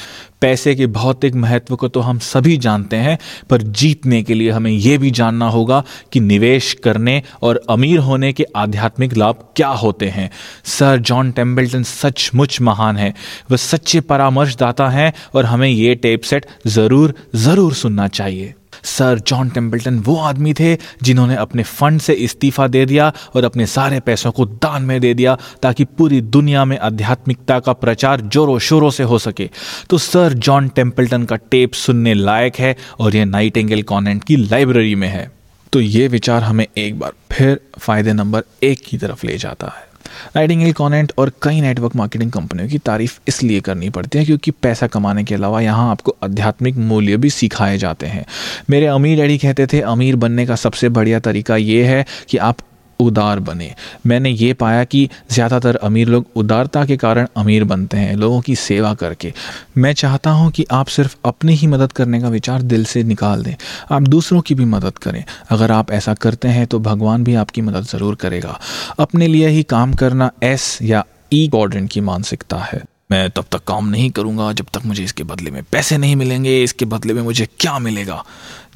पैसे के भौतिक महत्व को तो हम सभी जानते हैं, पर जीतने के लिए हमें यह भी जानना होगा कि निवेश करने और अमीर होने के आध्यात्मिक लाभ क्या होते हैं। सर जॉन टेम्बल्टन सचमुच महान है। वह सच्चे परामर्शदाता हैं और हमें ये टेप सेट ज़रूर ज़रूर सुनना चाहिए। सर जॉन टेम्पल्टन वो आदमी थे जिन्होंने अपने फंड से इस्तीफा दे दिया और अपने सारे पैसों को दान में दे दिया ताकि पूरी दुनिया में आध्यात्मिकता का प्रचार जोरों शोरों से हो सके। तो सर जॉन टेम्पल्टन का टेप सुनने लायक है और यह नाइट एंगल कॉन्वेंट की लाइब्रेरी में है। तो ये विचार हमें एक बार फिर फ़ायदे नंबर एक की तरफ़ ले जाता है। नाइटिंगेल कॉनेंट और कई नेटवर्क मार्केटिंग कंपनियों की तारीफ़ इसलिए करनी पड़ती है क्योंकि पैसा कमाने के अलावा यहाँ आपको आध्यात्मिक मूल्य भी सिखाए जाते हैं। मेरे अमीर डैडी कहते थे, अमीर बनने का सबसे बढ़िया तरीका ये है कि आप उदार बने। मैंने ये पाया कि ज़्यादातर अमीर लोग उदारता के कारण अमीर बनते हैं, लोगों की सेवा करके। मैं चाहता हूँ कि आप सिर्फ़ अपनी ही मदद करने का विचार दिल से निकाल दें। आप दूसरों की भी मदद करें। अगर आप ऐसा करते हैं तो भगवान भी आपकी मदद ज़रूर करेगा। अपने लिए ही काम करना एस या ई क्वाड्रेंट की मानसिकता है। मैं तब तक काम नहीं करूँगा जब तक मुझे इसके बदले में पैसे नहीं मिलेंगे, इसके बदले में मुझे क्या मिलेगा?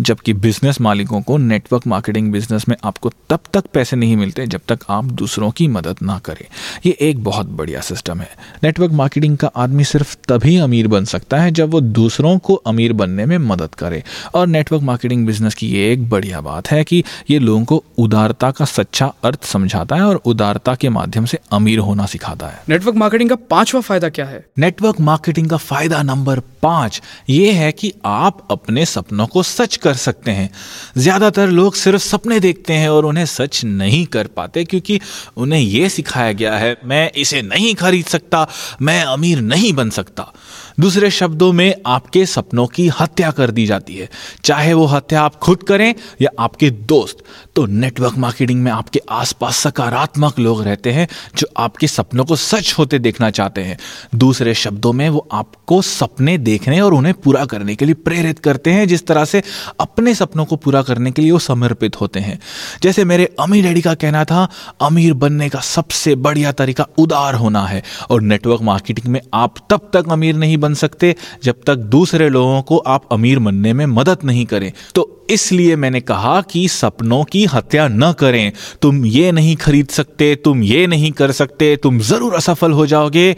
जबकि बिज़नेस मालिकों को नेटवर्क मार्केटिंग बिज़नेस में आपको तब तक पैसे नहीं मिलते जब तक आप दूसरों की मदद ना करें। ये एक बहुत बढ़िया सिस्टम है। नेटवर्क मार्केटिंग का आदमी सिर्फ़ तभी अमीर बन सकता है जब वो दूसरों को अमीर बनने में मदद करे। और नेटवर्क मार्केटिंग बिज़नेस की ये एक बढ़िया बात है कि ये लोगों को उदारता का सच्चा अर्थ समझाता है और उदारता के माध्यम से अमीर होना सिखाता है। नेटवर्क मार्केटिंग का पांचवा फ़ायदा क्या है। नेटवर्क मार्केटिंग का फ़ायदा नंबर पाँच ये है कि आप अपने सपनों को सच कर सकते हैं। ज़्यादातर लोग सिर्फ़ सपने देखते हैं और उन्हें सच नहीं कर पाते क्योंकि उन्हें यह सिखाया गया है, मैं इसे नहीं खरीद सकता, मैं अमीर नहीं बन सकता। दूसरे शब्दों में, आपके सपनों की हत्या कर दी जाती है। चाहे वो हत्या आप खुद करें या आपके दोस्त। तो नेटवर्क मार्केटिंग में आपके आसपास सकारात्मक लोग रहते हैं जो आपके सपनों को सच होते देखना चाहते हैं। दूसरे शब्दों में वो आपको सपने देखने और उन्हें पूरा करने के लिए प्रेरित करते हैं, जिस तरह से अपने सपनों को पूरा करने के लिए वो समर्पित होते हैं। जैसे मेरे अमीर डैडी का कहना था, अमीर बनने का सबसे बढ़िया तरीका उदार होना है और नेटवर्क मार्केटिंग में आप तब तक अमीर नहीं बन सकते जब तक दूसरे लोगों को आप अमीर बनने में मदद नहीं करें। तो इसलिए मैंने कहा कि सपनों की हत्या न करें। तुम ये नहीं खरीद सकते, तुम ये नहीं कर सकते, तुम ज़रूर असफल हो जाओगे।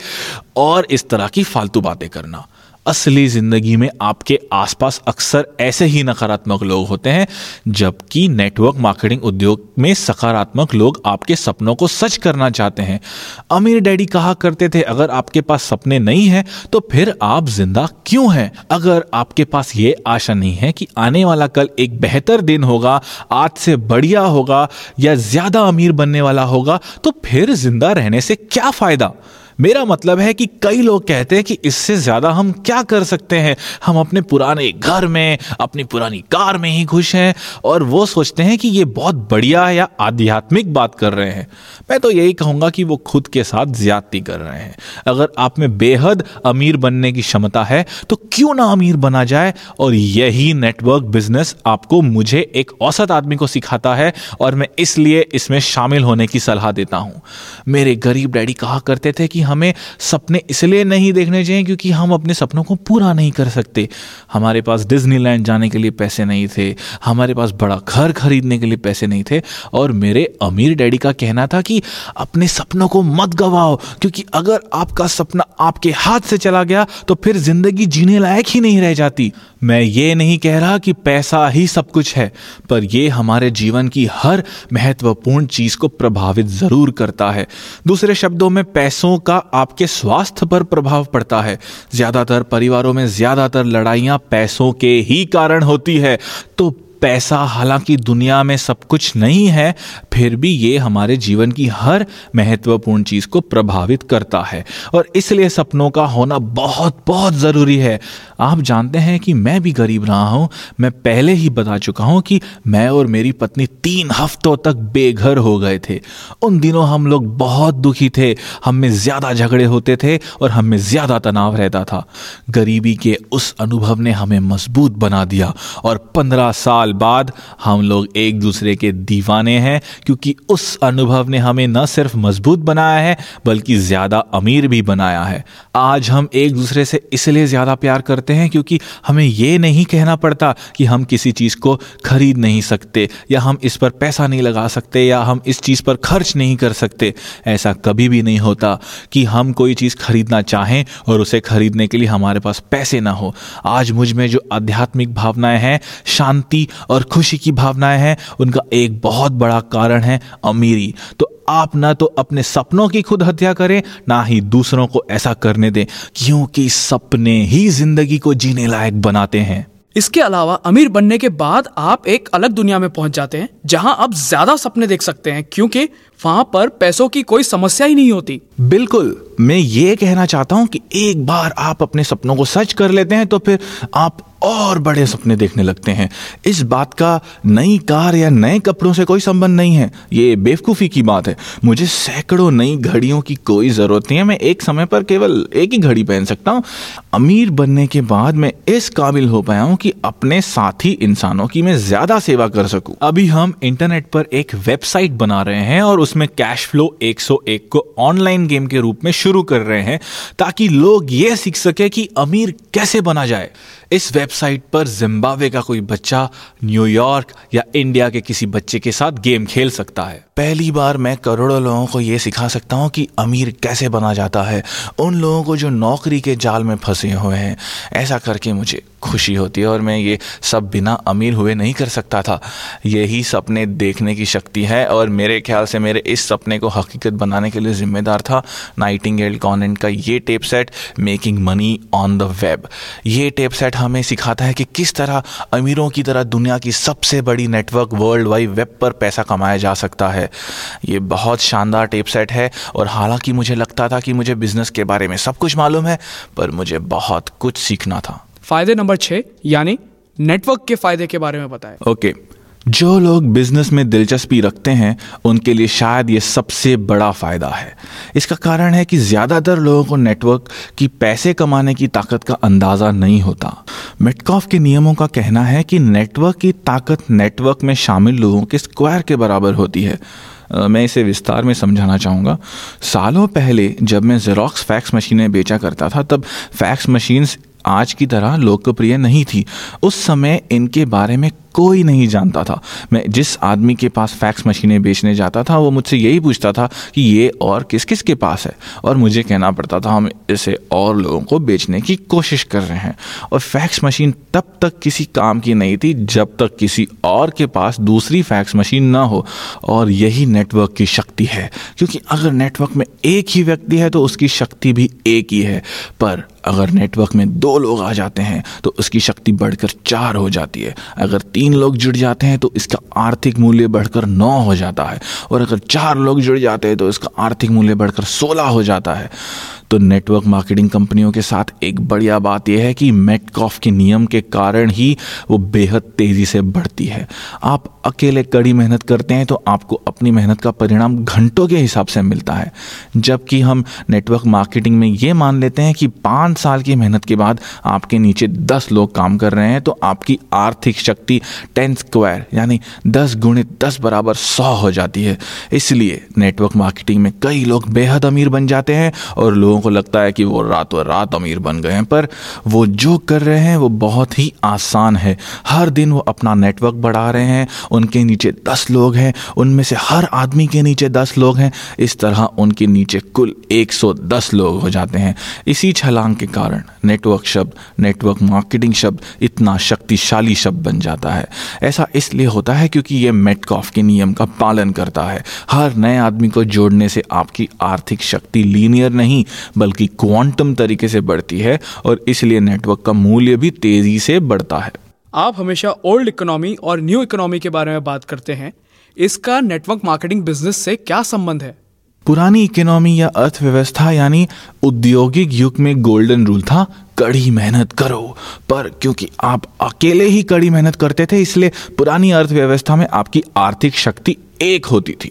और इस तरह की फालतू बातें करना। असली ज़िंदगी में आपके आसपास अक्सर ऐसे ही नकारात्मक लोग होते हैं, जबकि नेटवर्क मार्केटिंग उद्योग में सकारात्मक लोग आपके सपनों को सच करना चाहते हैं। अमीर डैडी कहा करते थे, अगर आपके पास सपने नहीं है तो फिर आप ज़िंदा क्यों हैं? अगर आपके पास ये आशा नहीं है कि आने वाला कल एक बेहतर दिन होगा, आज से बढ़िया होगा या ज़्यादा अमीर बनने वाला होगा तो फिर ज़िंदा रहने से क्या फ़ायदा? मेरा मतलब है कि कई लोग कहते हैं कि इससे ज़्यादा हम क्या कर सकते हैं? हम अपने पुराने घर में, अपनी पुरानी कार में ही खुश हैं और वो सोचते हैं कि ये बहुत बढ़िया या आध्यात्मिक बात कर रहे हैं। मैं तो यही कहूँगा कि वो खुद के साथ ज्यादती कर रहे हैं। अगर आप में बेहद अमीर बनने की क्षमता है तो क्यों ना अमीर बना जाए? और यही नेटवर्क बिज़नेस आपको मुझे एक औसत आदमी को सिखाता है और मैं इसलिए इसमें शामिल होने की सलाह देता हूँ। मेरे गरीब डैडी कहा करते थे कि हमें सपने इसलिए नहीं देखने चाहिए क्योंकि हम अपने सपनों को पूरा नहीं कर सकते। हमारे पास डिज्नीलैंड जाने के लिए पैसे नहीं थे, हमारे पास बड़ा घर खरीदने के लिए पैसे नहीं थे और मेरे अमीर डैडी का कहना था कि अपने सपनों को मत गवाओ, क्योंकि अगर आपका सपना आपके हाथ से चला गया तो फिर ज़िंदगी जीने लायक ही नहीं रह जाती। मैं ये नहीं कह रहा कि पैसा ही सब कुछ है, पर यह हमारे जीवन की हर महत्वपूर्ण चीज़ को प्रभावित ज़रूर करता है। दूसरे शब्दों में, पैसों का आपके स्वास्थ्य पर प्रभाव पड़ता है। ज़्यादातर परिवारों में ज़्यादातर लड़ाइयाँ पैसों के ही कारण होती है। तो पैसा हालाँकि दुनिया में सब कुछ नहीं है, फिर भी ये हमारे जीवन की हर महत्वपूर्ण चीज़ को प्रभावित करता है। और इसलिए सपनों का होना बहुत बहुत ज़रूरी है। आप जानते हैं कि मैं भी गरीब रहा हूँ। मैं पहले ही बता चुका हूँ कि मैं और मेरी पत्नी तीन हफ्तों तक बेघर हो गए थे। उन दिनों हम लोग बहुत दुखी थे। हम में ज़्यादा झगड़े होते थे और हम में ज़्यादा तनाव रहता था। गरीबी के उस अनुभव ने हमें मज़बूत बना दिया और पंद्रह साल साल बाद हम लोग एक दूसरे के दीवाने हैं, क्योंकि उस अनुभव ने हमें न सिर्फ़ मज़बूत बनाया है, बल्कि ज़्यादा अमीर भी बनाया है। आज हम एक दूसरे से इसलिए ज़्यादा प्यार करते हैं, क्योंकि हमें यह नहीं कहना पड़ता कि हम किसी चीज़ को खरीद नहीं सकते, या हम इस पर पैसा नहीं लगा सकते, या हम इस चीज़ पर खर्च नहीं कर सकते। ऐसा कभी भी नहीं होता कि हम कोई चीज़ खरीदना चाहें और उसे खरीदने के लिए हमारे पास पैसे ना हो। आज मुझमें जो आध्यात्मिक भावनाएँ हैं, शांति और खुशी की भावनाएँ हैं उनका एक बहुत बड़ा कारण है अमीरी। तो आप ना तो अपने सपनों की खुद हत्या करें ना ही दूसरों को ऐसा करने दें क्योंकि सपने ही ज़िंदगी को जीने लायक बनाते हैं। इसके अलावा अमीर बनने के बाद आप एक अलग दुनिया में पहुँच जाते हैं जहाँ आप ज़्यादा सपने देख सकते हैं क्योंकि वहाँ पर पैसों की कोई समस्या ही नहीं होती। बिल्कुल। मैं ये कहना चाहता हूँ कि एक बार आप अपने सपनों को सच कर लेते हैं तो फिर आप और बड़े सपने देखने लगते हैं। इस बात का नई कार या नए कपड़ों से कोई संबंध नहीं है। ये बेवकूफ़ी की बात है। मुझे सैकड़ों नई घड़ियों की कोई ज़रूरत नहीं है। मैं एक समय पर केवल एक ही घड़ी पहन सकता हूँ। अमीर बनने के बाद मैं इस काबिल हो पाया हूँ कि अपने साथी इंसानों की मैं ज़्यादा सेवा कर सकूँ। अभी हम इंटरनेट पर एक वेबसाइट बना रहे हैं और उसमें कैश फ्लो 101 को ऑनलाइन गेम के रूप में शुरू कर रहे हैं ताकि लोग यह सीख सके कि अमीर कैसे बना जाए। इस वेबसाइट पर जिम्बाब्वे का कोई बच्चा न्यूयॉर्क या इंडिया के किसी बच्चे के साथ गेम खेल सकता है। पहली बार मैं करोड़ों लोगों को ये सिखा सकता हूँ कि अमीर कैसे बना जाता है। उन लोगों को जो नौकरी के जाल में फंसे हुए हैं। ऐसा करके मुझे खुशी होती है और मैं ये सब बिना अमीर हुए नहीं कर सकता था। यही सपने देखने की शक्ति है और मेरे ख्याल से मेरे इस सपने को हकीकत बनाने के लिए जिम्मेदार था नाइटिंग नाइटिंगेल कॉनेंट का ये tape set, Making Money on the Web. ये टेप सेट हमें सिखाता है कि किस तरह अमीरों की तरह दुनिया की सबसे बड़ी नेटवर्क वर्ल्ड वाइड वेब पर पैसा कमाया जा सकता है। ये बहुत शानदार टेप सेट है और हालाँकि मुझे लगता था कि मुझे बिज़नेस के बारे में सब कुछ मालूम है पर मुझे बहुत कुछ सीखना था। फ़ायदे नंबर छः यानी नेटवर्क के फ़ायदे के बारे में बताएँ। ओके जो लोग बिज़नेस में दिलचस्पी रखते हैं, उनके लिए शायद ये सबसे बड़ा फ़ायदा है। इसका कारण है कि ज़्यादातर लोगों को नेटवर्क की पैसे कमाने की ताकत का अंदाज़ा नहीं होता। मिटकॉफ के नियमों का कहना है कि नेटवर्क की ताकत नेटवर्क में शामिल लोगों के स्क्वायर के बराबर होती है। मैं इसे विस्तार में समझाना चाहूँगा। सालों पहले जब मैं जेरोक्स फैक्स मशीनें बेचा करता था, तब फैक्स मशीन्स आज की तरह लोकप्रिय नहीं थी। उस समय इनके बारे में कोई नहीं जानता था। मैं जिस आदमी के पास फैक्स मशीनें बेचने जाता था, वो मुझसे यही पूछता था कि ये और किस किस के पास है? और मुझे कहना पड़ता था, हम इसे और लोगों को बेचने की कोशिश कर रहे हैं। और फैक्स मशीन तब तक किसी काम की नहीं थी, जब तक किसी और के पास दूसरी फैक्स मशीन ना हो। और यही नेटवर्क की शक्ति है। क्योंकि अगर नेटवर्क में एक ही व्यक्ति है तो उसकी शक्ति भी एक ही है। पर अगर नेटवर्क में दो लोग आ जाते हैं तो उसकी शक्ति बढ़कर चार हो जाती है। अगर तीन लोग जुड़ जाते हैं तो इसका आर्थिक मूल्य बढ़कर नौ हो जाता है। और अगर चार लोग जुड़ जाते हैं तो इसका आर्थिक मूल्य बढ़कर सोलह हो जाता है। तो नेटवर्क मार्केटिंग कंपनियों के साथ एक बढ़िया बात यह है कि मेटकॉफ के नियम के कारण ही वो बेहद तेज़ी से बढ़ती है। आप अकेले कड़ी मेहनत करते हैं तो आपको अपनी मेहनत का परिणाम घंटों के हिसाब से मिलता है। जबकि हम नेटवर्क मार्केटिंग में ये मान लेते हैं कि पाँच साल की मेहनत के बाद आपके नीचे दस लोग काम कर रहे हैं तो आपकी आर्थिक शक्ति टेन स्क्वायर यानी दस गुणित दस बराबर सौ हो जाती है। इसलिए नेटवर्क मार्केटिंग में कई लोग बेहद अमीर बन जाते हैं और लोग लोगों को लगता है कि वो रातों रात अमीर बन गए हैं, पर वो जो कर रहे हैं, वो बहुत ही आसान है। हर दिन वो अपना नेटवर्क बढ़ा रहे हैं, उनके नीचे दस लोग हैं, उनमें से हर आदमी के नीचे दस लोग हैं। इस तरह उनके नीचे कुल एक सौ दस लोग हो जाते हैं। इसी छलांग के कारण नेटवर्क शब्द नेटवर्क मार्केटिंग शब्द इतना शक्तिशाली शब्द बन जाता है। ऐसा इसलिए होता है क्योंकि ये मेटकॉफ के नियम का पालन करता है। हर नए आदमी को जोड़ने से आपकी आर्थिक शक्ति लीनियर नहीं बल्कि क्वांटम तरीके से बढ़ती है और इसलिए नेटवर्क का मूल्य भी तेज़ी से बढ़ता है। आप हमेशा ओल्ड इकोनॉमी और न्यू इकोनॉमी के बारे में बात करते हैं। इसका नेटवर्क मार्केटिंग बिज़नेस से क्या संबंध है? पुरानी इकोनॉमी या अर्थव्यवस्था यानी औद्योगिक युग में गोल्डन रूल था कड़ी मेहनत करो। पर क्योंकि आप अकेले ही कड़ी मेहनत करते थे, इसलिए पुरानी अर्थव्यवस्था में आपकी आर्थिक शक्ति एक होती थी।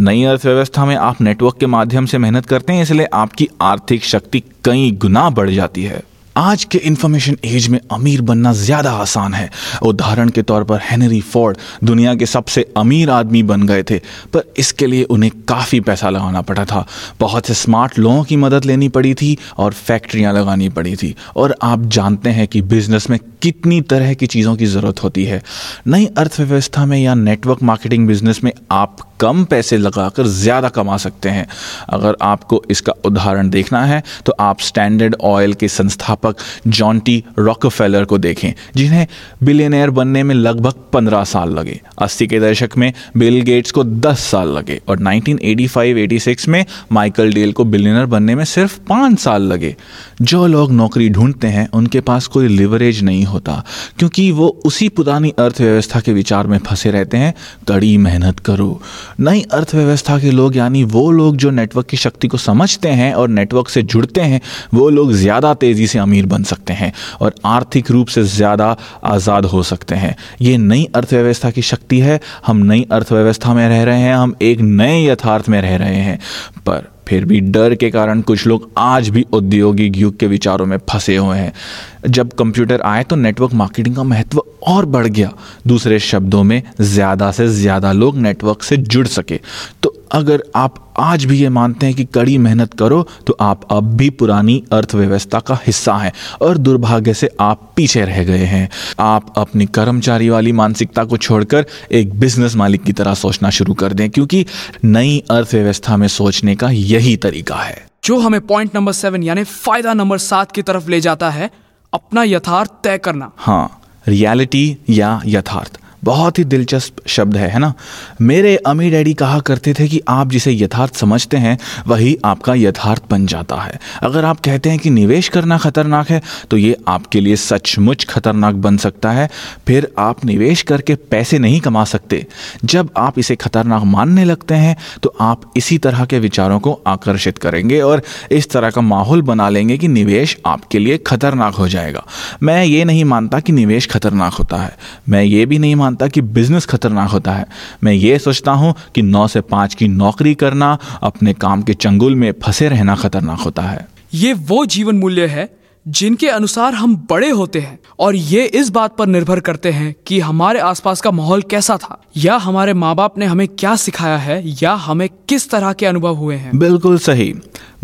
नई अर्थव्यवस्था में आप नेटवर्क के माध्यम से मेहनत करते हैं, इसलिए आपकी आर्थिक शक्ति कई गुना बढ़ जाती है। आज के इंफॉर्मेशन एज में अमीर बनना ज़्यादा आसान है। उदाहरण के तौर पर हेनरी फोर्ड दुनिया के सबसे अमीर आदमी बन गए थे, पर इसके लिए उन्हें काफ़ी पैसा लगाना पड़ा था। बहुत से स्मार्ट लोगों की मदद लेनी पड़ी थी और फैक्ट्रियाँ लगानी पड़ी थी। और आप जानते हैं कि बिज़नेस में कितनी तरह की चीज़ों की ज़रूरत होती है। नई अर्थव्यवस्था में या नेटवर्क मार्केटिंग बिज़नेस में आप कम पैसे लगाकर ज़्यादा कमा सकते हैं। अगर आपको इसका उदाहरण देखना है तो आप स्टैंडर्ड ऑयल के संस्थापक जॉन्टी रॉकफेलर को देखें, जिन्हें बिलियनियर बनने में लगभग पंद्रह साल लगे। अस्सी के दशक में बिल गेट्स को दस साल लगे और 1985-86 में माइकल डेल को बिलियनर बनने में सिर्फ़ पाँच साल लगे। जो लोग नौकरी ढूंढते हैं, उनके पास कोई लिवरेज नहीं होता, क्योंकि वो उसी पुरानी अर्थव्यवस्था के विचार में फंसे रहते हैं। कड़ी मेहनत करो। नई अर्थव्यवस्था के लोग, यानी वो लोग जो नेटवर्क की शक्ति को समझते हैं और नेटवर्क से जुड़ते हैं, वो लोग ज़्यादा तेज़ी से अमीर बन सकते हैं और आर्थिक रूप से ज़्यादा आज़ाद हो सकते हैं। ये नई अर्थव्यवस्था की शक्ति है। हम नई अर्थव्यवस्था में रह रहे हैं। हम एक नए यथार्थ में रह रहे हैं। पर फिर भी डर के कारण कुछ लोग आज भी औद्योगिक युग के विचारों में फंसे हुए हैं। जब कंप्यूटर आए तो नेटवर्क मार्केटिंग का महत्व और बढ़ गया। दूसरे शब्दों में, ज़्यादा से ज़्यादा लोग नेटवर्क से जुड़ सके। तो अगर आप आज भी ये मानते हैं कि कड़ी मेहनत करो तो आप अब भी पुरानी अर्थव्यवस्था का हिस्सा हैं और दुर्भाग्य से आप पीछे रह गए हैं। आप अपनी कर्मचारी वाली मानसिकता को छोड़कर एक बिज़नेस मालिक की तरह सोचना शुरू कर दें, क्योंकि नई अर्थव्यवस्था में सोचने का यही तरीका है। जो हमें पॉइंट नंबर सेवन यानी फ़ायदा नंबर सात की तरफ़ ले जाता है अपना यथार्थ तय करना। हाँ रियलिटी या यथार्थ। बहुत ही दिलचस्प शब्द है है ना? मेरे अमी डैडी कहा करते थे कि आप जिसे यथार्थ समझते हैं, वही आपका यथार्थ बन जाता है। अगर आप कहते हैं कि निवेश करना खतरनाक है तो ये आपके लिए सचमुच खतरनाक बन सकता है। फिर आप निवेश करके पैसे नहीं कमा सकते। जब आप इसे खतरनाक मानने लगते हैं तो आप इसी तरह के विचारों को आकर्षित करेंगे और इस तरह का माहौल बना लेंगे कि निवेश आपके लिए खतरनाक हो जाएगा। मैं ये नहीं मानता कि निवेश खतरनाक होता है। मैं ये भी नहीं कि बिज़नेस खतरनाक होता है। मैं ये सोचता हूँ कि नौ से पाँच की नौकरी करना अपने काम के चंगुल में फंसे रहना खतरनाक होता है। ये वो जीवन मूल्य है जिनके अनुसार हम बड़े होते हैं और ये इस बात पर निर्भर करते हैं कि हमारे आसपास का माहौल कैसा था। या हमारे माँ बाप ने हमें क्या सिखाया है या हमें किस तरह के अनुभव हुए हैं। बिल्कुल सही।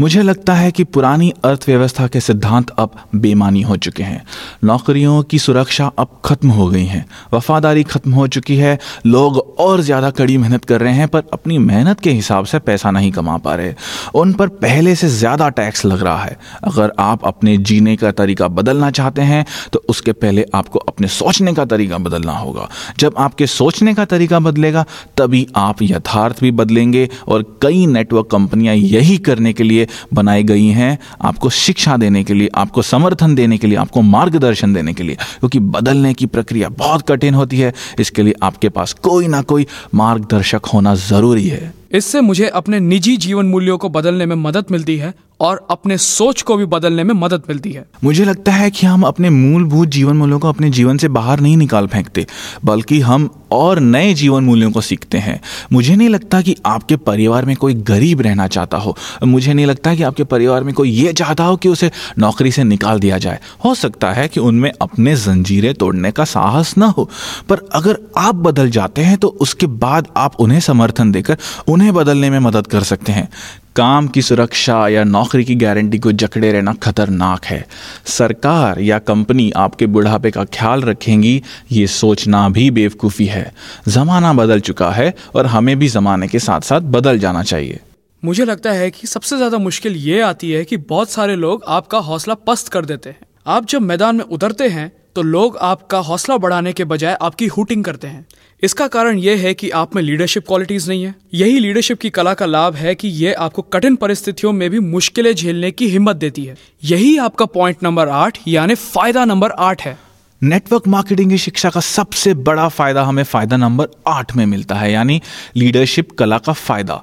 मुझे लगता है कि पुरानी अर्थव्यवस्था के सिद्धांत अब बेमानी हो चुके हैं। नौकरियों की सुरक्षा अब खत्म हो गई है। वफादारी खत्म हो चुकी है। लोग और ज़्यादा कड़ी मेहनत कर रहे हैं, पर अपनी मेहनत के हिसाब से पैसा नहीं कमा पा रहे। उन पर पहले से ज़्यादा टैक्स लग रहा है। अगर आप अपने जीने का तरीका बदलना चाहते हैं तो उसके पहले आपको अपने सोचने का तरीका बदलना होगा। जब आपके सोचने का तरीका बदलेगा, तभी आप यथार्थ भी बदलेंगे और कई नेटवर्क कंपनियाँ यही करने के लिए बनाई गई हैं, आपको शिक्षा देने के लिए, आपको समर्थन देने के लिए, आपको मार्गदर्शन देने के लिए, क्योंकि बदलने की प्रक्रिया बहुत कठिन होती है। इसके लिए आपके पास कोई ना कोई मार्गदर्शक होना ज़रूरी है। इससे मुझे अपने निजी जीवन मूल्यों को बदलने में मदद मिलती है। और अपने सोच को भी बदलने में मदद मिलती है। मुझे लगता है कि हम अपने मूलभूत जीवन मूल्यों को अपने जीवन से बाहर नहीं निकाल फेंकते, बल्कि हम और नए जीवन मूल्यों को सीखते हैं। मुझे नहीं लगता कि आपके परिवार में कोई गरीब रहना चाहता हो। मुझे नहीं लगता कि आपके परिवार में कोई ये चाहता हो कि उसे नौकरी से निकाल दिया जाए। हो सकता है कि उनमें अपने जंजीरें तोड़ने का साहस ना हो, पर अगर आप बदल जाते हैं तो उसके बाद आप उन्हें समर्थन देकर उन्हें बदलने में मदद कर सकते हैं। काम की सुरक्षा या नौकरी की गारंटी को जकड़े रहना खतरनाक है। सरकार या कंपनी आपके बुढ़ापे का ख्याल रखेंगी, ये सोचना भी बेवकूफ़ी है। ज़माना बदल चुका है और हमें भी ज़माने के साथ साथ बदल जाना चाहिए। मुझे लगता है कि सबसे ज़्यादा मुश्किल ये आती है कि बहुत सारे लोग आपका हौसला पस्त कर देते हैं। आप जब मैदान में उतरते हैं तो लोग आपका हौसला बढ़ाने के बजाय आपकी हुटिंग करते हैं। इसका कारण यह है कि आप में लीडरशिप क्वालिटीज नहीं है। यही लीडरशिप की कला का लाभ है कि यह आपको कठिन परिस्थितियों में भी मुश्किलें झेलने की हिम्मत देती है। यही आपका पॉइंट नंबर आठ, यानी फ़ायदा नंबर आठ है। नेटवर्क मार्केटिंग की शिक्षा का सबसे बड़ा फ़ायदा हमें फ़ायदा नंबर आठ में मिलता है, यानी लीडरशिप कला का फ़ायदा।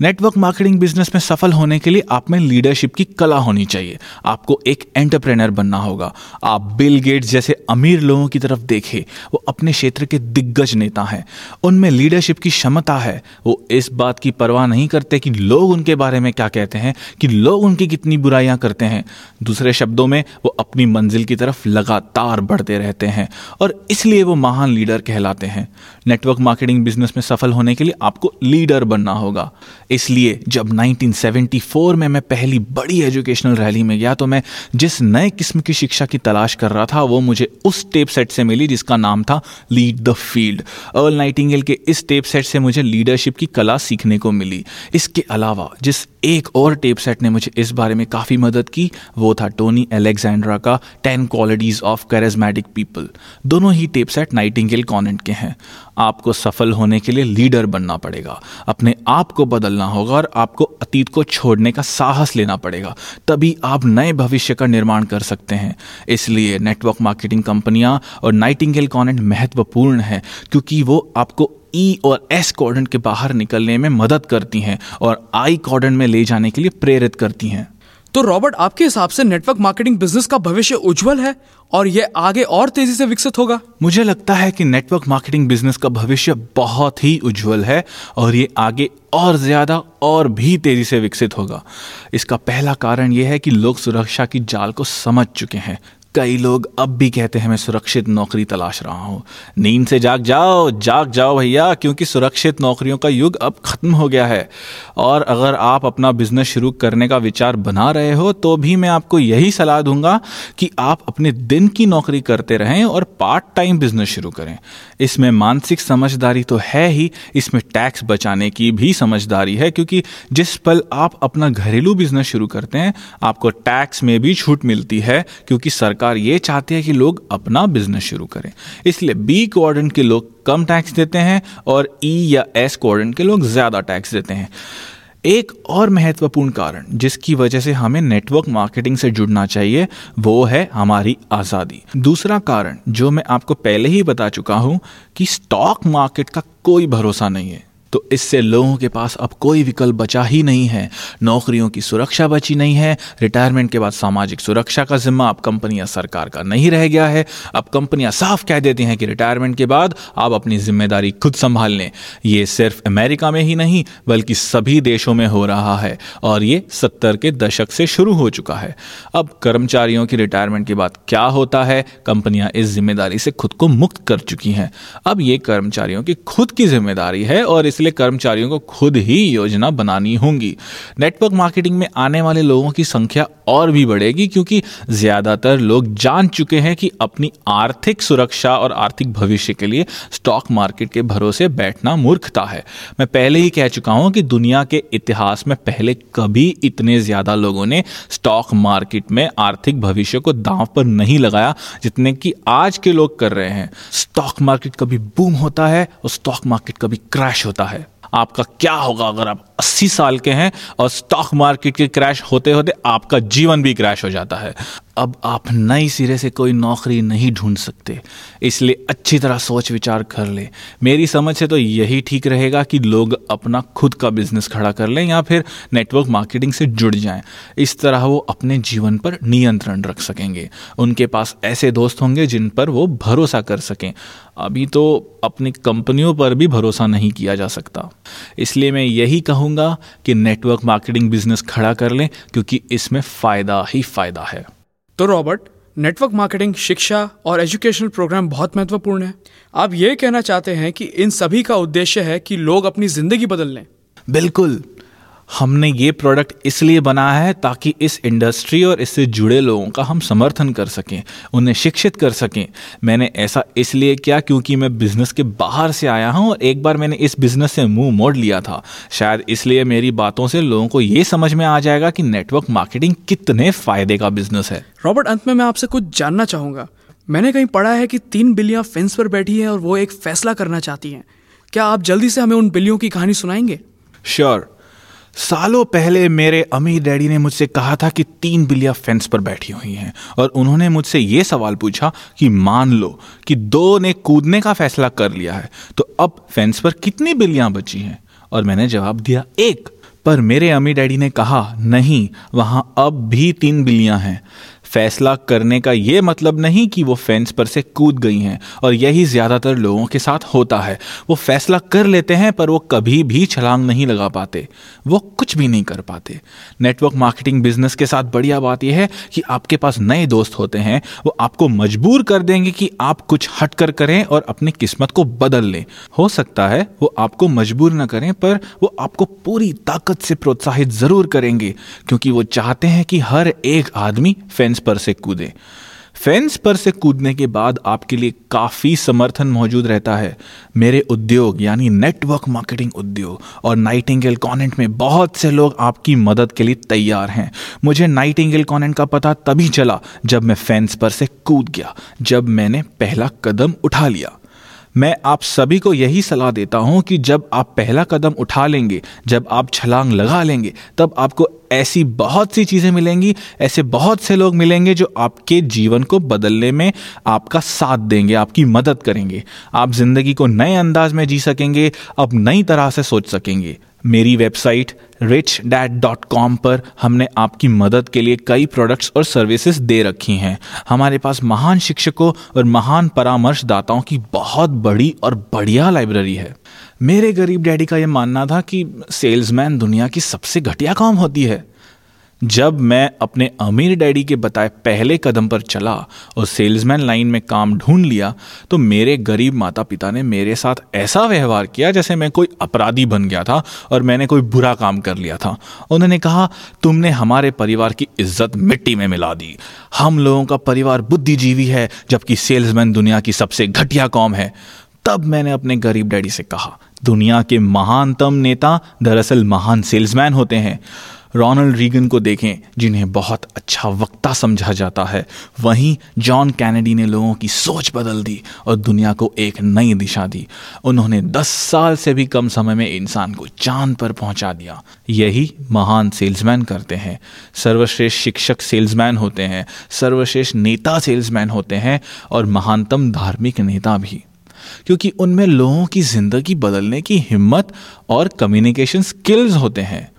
नेटवर्क मार्केटिंग बिज़नेस में सफल होने के लिए आप में लीडरशिप की कला होनी चाहिए। आपको एक एंटरप्रेनर बनना होगा। आप बिल गेट्स जैसे अमीर लोगों की तरफ़ देखें, वो अपने क्षेत्र के दिग्गज नेता हैं। उनमें लीडरशिप की क्षमता है। वो इस बात की परवाह नहीं करते कि लोग उनके बारे में क्या कहते हैं, कि लोग उनकी कितनी बुराइयाँ करते हैं। दूसरे शब्दों में, वो अपनी मंजिल की तरफ़ लगातार बढ़ते रहते हैं और इसलिए वो महान लीडर कहलाते हैं। नेटवर्क मार्केटिंग बिज़नेस में सफल होने के लिए आपको लीडर बनना होगा। इसलिए जब 1974 में मैं पहली बड़ी एजुकेशनल रैली में गया तो मैं जिस नए किस्म की शिक्षा की तलाश कर रहा था, वो मुझे उस टेप सेट से मिली जिसका नाम था Lead the Field Earl Nightingale के इस टेप सेट से मुझे लीडरशिप की कला सीखने को मिली। इसके अलावा जिस एक और टेप सेट ने मुझे इस बारे में काफ़ी मदद की, वो था टोनी एलेक्जेंड्रा का Ten Qualities of Charismatic People दोनों ही टेप सेट नाइटिंगेल कॉनेंट के हैं। आपको सफल होने के लिए लीडर बनना पड़ेगा। अपने आप को बदलना होगा और आपको अतीत को छोड़ने का साहस लेना पड़ेगा। तभी आप नए भविष्य का निर्माण कर सकते हैं। इसलिए नेटवर्क मार्केटिंग कंपनियाँ और नाइटिंगेल कॉनेंट महत्वपूर्ण है, क्योंकि वो आपको ई e और एस कॉर्डन के बाहर निकलने में मदद करती हैं और आई कॉर्डन में ले जाने के लिए प्रेरित करती हैं। तो रॉबर्ट, आपके हिसाब से नेटवर्क मार्केटिंग बिज़नेस का भविष्य उज्जवल है और यह आगे और तेज़ी से विकसित होगा? मुझे लगता है कि नेटवर्क मार्केटिंग बिज़नेस का भविष्य बहुत ही उज्जवल है और ये आगे और ज़्यादा और भी तेज़ी से विकसित होगा। इसका पहला कारण यह है कि लोग सुरक्षा की जाल को समझ चुके हैं। कई लोग अब भी कहते हैं, मैं सुरक्षित नौकरी तलाश रहा हूँ। नींद से जाग जाओ जाग जाओ भैया, क्योंकि सुरक्षित नौकरियों का युग अब खत्म हो गया है। और अगर आप अपना बिज़नेस शुरू करने का विचार बना रहे हो तो भी मैं आपको यही सलाह दूँगा कि आप अपने दिन की नौकरी करते रहें और पार्ट टाइम बिज़नेस शुरू करें। इसमें मानसिक समझदारी तो है ही, इसमें टैक्स बचाने की भी समझदारी है, क्योंकि जिस पल आप अपना घरेलू बिज़नेस शुरू करते हैं, आपको टैक्स में भी छूट मिलती है, क्योंकि सरकार सरकार ये चाहती है कि लोग अपना बिज़नेस शुरू करें। इसलिए बी क्वाड्रेंट के लोग कम टैक्स देते हैं और ई e या एस क्वाड्रेंट के लोग ज़्यादा टैक्स देते हैं। एक और महत्वपूर्ण कारण जिसकी वजह से हमें नेटवर्क मार्केटिंग से जुड़ना चाहिए, वो है हमारी आज़ादी। दूसरा कारण जो मैं आपको पहले ही बता चुका हूँ कि स्टॉक मार्केट का कोई भरोसा नहीं है। तो इससे लोगों के पास अब कोई विकल्प बचा ही नहीं है। नौकरियों की सुरक्षा बची नहीं है। रिटायरमेंट के बाद सामाजिक सुरक्षा का जिम्मा अब कंपनियाँ सरकार का नहीं रह गया है। अब कंपनियाँ साफ़ कह देती हैं कि रिटायरमेंट के बाद आप अपनी ज़िम्मेदारी खुद संभाल लें। ये सिर्फ़ अमेरिका में ही नहीं, बल्कि सभी देशों में हो रहा है और ये सत्तर के दशक से शुरू हो चुका है। अब कर्मचारियों की रिटायरमेंट के बाद क्या होता है? कंपनियाँ इस ज़िम्मेदारी से खुद को मुक्त कर चुकी हैं। अब ये कर्मचारियों की खुद की ज़िम्मेदारी है और इसलिए कर्मचारियों को खुद ही योजना बनानी होंगी। नेटवर्क मार्केटिंग में आने वाले लोगों की संख्या और भी बढ़ेगी क्योंकि ज़्यादातर लोग जान चुके हैं कि अपनी आर्थिक सुरक्षा और आर्थिक भविष्य के लिए स्टॉक मार्केट के भरोसे बैठना मूर्खता है। मैं पहले ही कह चुका हूँ कि दुनिया के इतिहास में पहले कभी इतने ज़्यादा लोगों ने स्टॉक मार्केट में आर्थिक भविष्य को दांव पर नहीं लगाया जितने कि आज के लोग कर रहे हैं। स्टॉक मार्केट कभी बूम होता है और स्टॉक मार्केट कभी क्रैश होता है। आपका क्या होगा अगर आप 80 साल के हैं और स्टॉक मार्केट के क्रैश होते होते आपका जीवन भी क्रैश हो जाता है। अब आप नए सिरे से कोई नौकरी नहीं ढूंढ सकते। इसलिए अच्छी तरह सोच विचार कर ले। मेरी समझ से तो यही ठीक रहेगा कि लोग अपना खुद का बिज़नेस खड़ा कर लें या फिर नेटवर्क मार्केटिंग से जुड़ जाएँ। इस तरह वो अपने जीवन पर नियंत्रण रख सकेंगे। उनके पास ऐसे दोस्त होंगे जिन पर वो भरोसा कर सकें। अभी तो अपनी कंपनियों पर भी भरोसा नहीं किया जा सकता। इसलिए मैं यही कहूँगा कि नेटवर्क मार्केटिंग बिज़नेस खड़ा कर लें, क्योंकि इसमें फ़ायदा ही फ़ायदा है। तो रॉबर्ट नेटवर्क मार्केटिंग शिक्षा और एजुकेशनल प्रोग्राम बहुत महत्वपूर्ण है। आप ये कहना चाहते हैं कि इन सभी का उद्देश्य है कि लोग अपनी ज़िंदगी बदल लें। बिल्कुल। हमने ये प्रोडक्ट इसलिए बनाया है ताकि इस इंडस्ट्री और इससे जुड़े लोगों का हम समर्थन कर सकें उन्हें शिक्षित कर सकें। मैंने ऐसा इसलिए किया क्योंकि मैं बिज़नेस के बाहर से आया हूँ और एक बार मैंने इस बिज़नेस से मुँह मोड़ लिया था। शायद इसलिए मेरी बातों से लोगों को ये समझ में आ जाएगा कि नेटवर्क मार्केटिंग कितने फ़ायदे का बिज़नेस है। रॉबर्ट अंत में मैं आपसे कुछ जानना चाहूँगा। मैंने कहीं पढ़ा है कि तीन बिल्लियाँ फेंस पर बैठी है और वो एक फैसला करना चाहती हैं। क्या आप जल्दी से हमें उन बिल्लियों की कहानी सुनाएँगे? Sure sure. सालों पहले मेरे अमीर डैडी ने मुझसे कहा था कि तीन बिल्लियाँ फेंस पर बैठी हुई हैं, और उन्होंने मुझसे ये सवाल पूछा कि मान लो कि दो ने कूदने का फैसला कर लिया है तो अब फेंस पर कितनी बिल्लियाँ बची हैं? और मैंने जवाब दिया, एक। पर मेरे अम्मी डैडी ने कहा, नहीं, वहाँ अब भी तीन बिल्लियाँ हैं। फैसला करने का ये मतलब नहीं कि वो फेंस पर से कूद गई हैं और यही ज़्यादातर लोगों के साथ होता है। वो फैसला कर लेते हैं, पर वो कभी भी छलांग नहीं लगा पाते। वो कुछ भी नहीं कर पाते। नेटवर्क मार्केटिंग बिज़नेस के साथ बढ़िया बात यह है कि आपके पास नए दोस्त होते हैं। वो आपको मजबूर कर देंगे कि आप कुछ हट कर करें और अपनी किस्मत को बदल लें। हो सकता है वो आपको मजबूर ना करें, पर वो आपको पूरी ताकत से प्रोत्साहित ज़रूर करेंगे, क्योंकि वो चाहते हैं कि हर एक आदमी फेंस पर से कूदें। फेंस पर से कूदने के बाद आपके लिए काफ़ी समर्थन मौजूद रहता है। मेरे उद्योग, यानी नेटवर्क मार्केटिंग उद्योग और नाइटिंगेल कॉनेंट में बहुत से लोग आपकी मदद के लिए तैयार हैं। मुझे नाइटिंगेल कॉनेंट का पता तभी चला जब मैं फेंस पर से कूद गया, जब मैंने पहला कदम उठा लिया। मैं आप सभी को यही सलाह देता हूँ कि जब आप पहला कदम उठा लेंगे, जब आप छलांग लगा लेंगे, तब आपको ऐसी बहुत सी चीज़ें मिलेंगी, ऐसे बहुत से लोग मिलेंगे जो आपके जीवन को बदलने में आपका साथ देंगे, आपकी मदद करेंगे। आप ज़िंदगी को नए अंदाज में जी सकेंगे अब नई तरह से सोच सकेंगे। मेरी website Rich Dad dot com पर हमने आपकी मदद के लिए कई प्रोडक्ट्स और सर्विसेज़ दे रखी हैं। हमारे पास महान शिक्षकों और महान परामर्शदाताओं की बहुत बड़ी और बढ़िया लाइब्रेरी है। मेरे गरीब डैडी का यह मानना था कि सेल्समैन दुनिया की सबसे घटिया काम होती है। जब मैं अपने अमीर डैडी के बताए पहले कदम पर चला और सेल्समैन लाइन में काम ढूंढ लिया तो मेरे गरीब माता पिता ने मेरे साथ ऐसा व्यवहार किया जैसे मैं कोई अपराधी बन गया था और मैंने कोई बुरा काम कर लिया था। उन्होंने कहा, तुमने हमारे परिवार की इज़्ज़त मिट्टी में मिला दी। हम लोगों का परिवार बुद्धिजीवी है, जबकि सेल्समैन दुनिया की सबसे घटिया कौम है। तब मैंने अपने गरीब डैडी से कहा दुनिया के महानतम नेता दरअसल महान सेल्समैन होते हैं। रोनल्ड रीगन को देखें, जिन्हें बहुत अच्छा वक्ता समझा जाता है। वहीं जॉन कैनेडी ने लोगों की सोच बदल दी और दुनिया को एक नई दिशा दी। उन्होंने 10 साल से भी कम समय में इंसान को चाँद पर पहुँचा दिया। यही महान सेल्समैन करते हैं। सर्वश्रेष्ठ शिक्षक सेल्समैन होते हैं, सर्वश्रेष्ठ नेता सेल्समैन होते हैं और महानतम धार्मिक नेता भी। क्योंकि उनमें लोगों की ज़िंदगी बदलने की हिम्मत और कम्युनिकेशन स्किल्स होते हैं।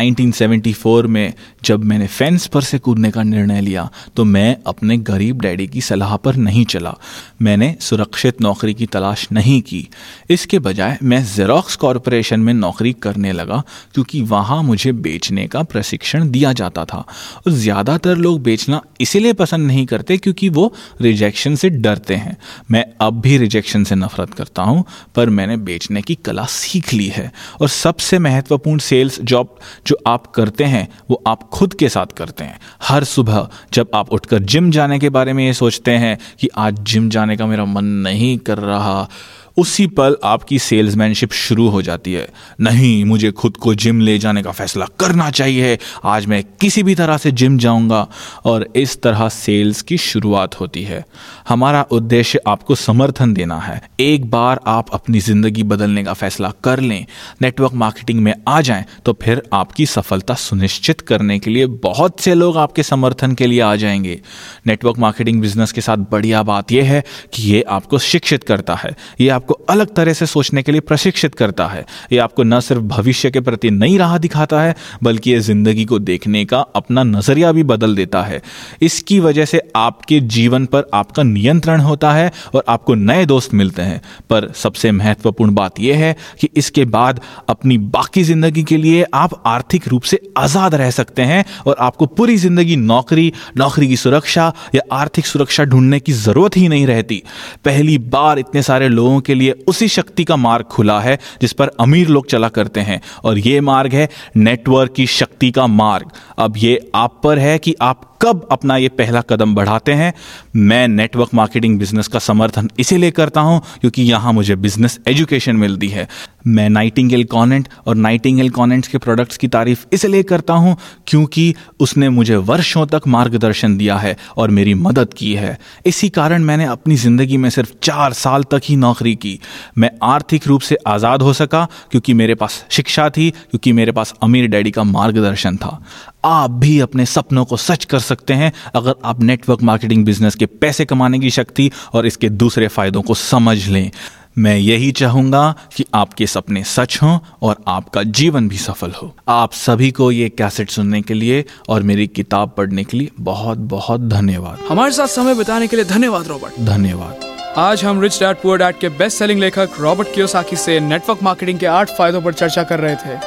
1974 में जब मैंने फेंस पर से कूदने का निर्णय लिया तो मैं अपने गरीब डैडी की सलाह पर नहीं चला। मैंने सुरक्षित नौकरी की तलाश नहीं की। इसके बजाय मैं जेरोक्स कॉरपोरेशन में नौकरी करने लगा, क्योंकि वहाँ मुझे बेचने का प्रशिक्षण दिया जाता था। और ज़्यादातर लोग बेचना इसीलिए पसंद नहीं करते क्योंकि वो रिजेक्शन से डरते हैं। मैं अब भी रिजेक्शन से नफरत करता हूँ, पर मैंने बेचने की कला सीख ली है। और सबसे महत्वपूर्ण सेल्स जॉब जो आप करते हैं, वो आप खुद के साथ करते हैं। हर सुबह जब आप उठकर जिम जाने के बारे में ये सोचते हैं कि आज जिम जाने का मेरा मन नहीं कर रहा उसी पल आपकी सेल्समैनशिप शुरू हो जाती है। नहीं, मुझे खुद को जिम ले जाने का फैसला करना चाहिए। आज मैं किसी भी तरह से जिम जाऊँगा और इस तरह सेल्स की शुरुआत होती है। हमारा उद्देश्य आपको समर्थन देना है। एक बार आप अपनी ज़िंदगी बदलने का फैसला कर लें, नेटवर्क मार्केटिंग में आ जाएँ तो फिर आपकी सफलता सुनिश्चित करने के लिए बहुत से लोग आपके समर्थन के लिए आ जाएँगे। नेटवर्क मार्केटिंग बिज़नेस के साथ बढ़िया बात यह है कि ये आपको शिक्षित करता है। ये आप आपको अलग तरह से सोचने के लिए प्रशिक्षित करता है। ये आपको न सिर्फ़ भविष्य के प्रति नई राह दिखाता है, बल्कि ये ज़िंदगी को देखने का अपना नज़रिया भी बदल देता है। इसकी वजह से आपके जीवन पर आपका नियंत्रण होता है और आपको नए दोस्त मिलते हैं। पर सबसे महत्वपूर्ण बात यह है कि इसके बाद अपनी बाकी ज़िंदगी के लिए आप आर्थिक रूप से आज़ाद रह सकते हैं और आपको पूरी ज़िंदगी नौकरी नौकरी की सुरक्षा या आर्थिक सुरक्षा ढूँढने की ज़रूरत ही नहीं रहती। पहली बार इतने सारे लोगों के के लिए उसी शक्ति का मार्ग खुला है जिस पर अमीर लोग चला करते हैं। और ये मार्ग है नेटवर्क की शक्ति का मार्ग। अब ये आप पर है कि आप कब अपना ये पहला कदम बढ़ाते हैं। मैं नेटवर्क मार्केटिंग बिज़नेस का समर्थन इसीलिए करता हूँ क्योंकि यहाँ मुझे बिज़नेस एजुकेशन मिलती है। मैं नाइटिंगेल कॉनेंट और नाइटिंगेल कॉनेंट्स के प्रोडक्ट्स की तारीफ़ इसलिए करता हूँ क्योंकि उसने मुझे वर्षों तक मार्गदर्शन दिया है और मेरी मदद की है। इसी कारण मैंने अपनी ज़िंदगी में सिर्फ़ चार साल तक ही नौकरी की। मैं आर्थिक रूप से आज़ाद हो सका क्योंकि मेरे पास शिक्षा थी, क्योंकि मेरे पास अमीर डैडी का मार्गदर्शन था। आप भी अपने सपनों को सच कर सकते हैं अगर आप नेटवर्क मार्केटिंग बिज़नेस के पैसे कमाने की शक्ति और इसके दूसरे फायदों को समझ लें। मैं यही चाहूँगा कि आपके सपने सच हों और आपका जीवन भी सफल हो। आप सभी को ये कैसेट सुनने के लिए और मेरी किताब पढ़ने के लिए बहुत बहुत धन्यवाद। हमारे साथ समय बिताने के लिए धन्यवाद रॉबर्ट। धन्यवाद। आज हम रिच डैड पुअर डैड के बेस्ट सेलिंग लेखक रॉबर्ट कियोसाकी से नेटवर्क मार्केटिंग के आठ फायदों पर चर्चा कर रहे थे।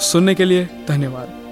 सुनने के लिए धन्यवाद।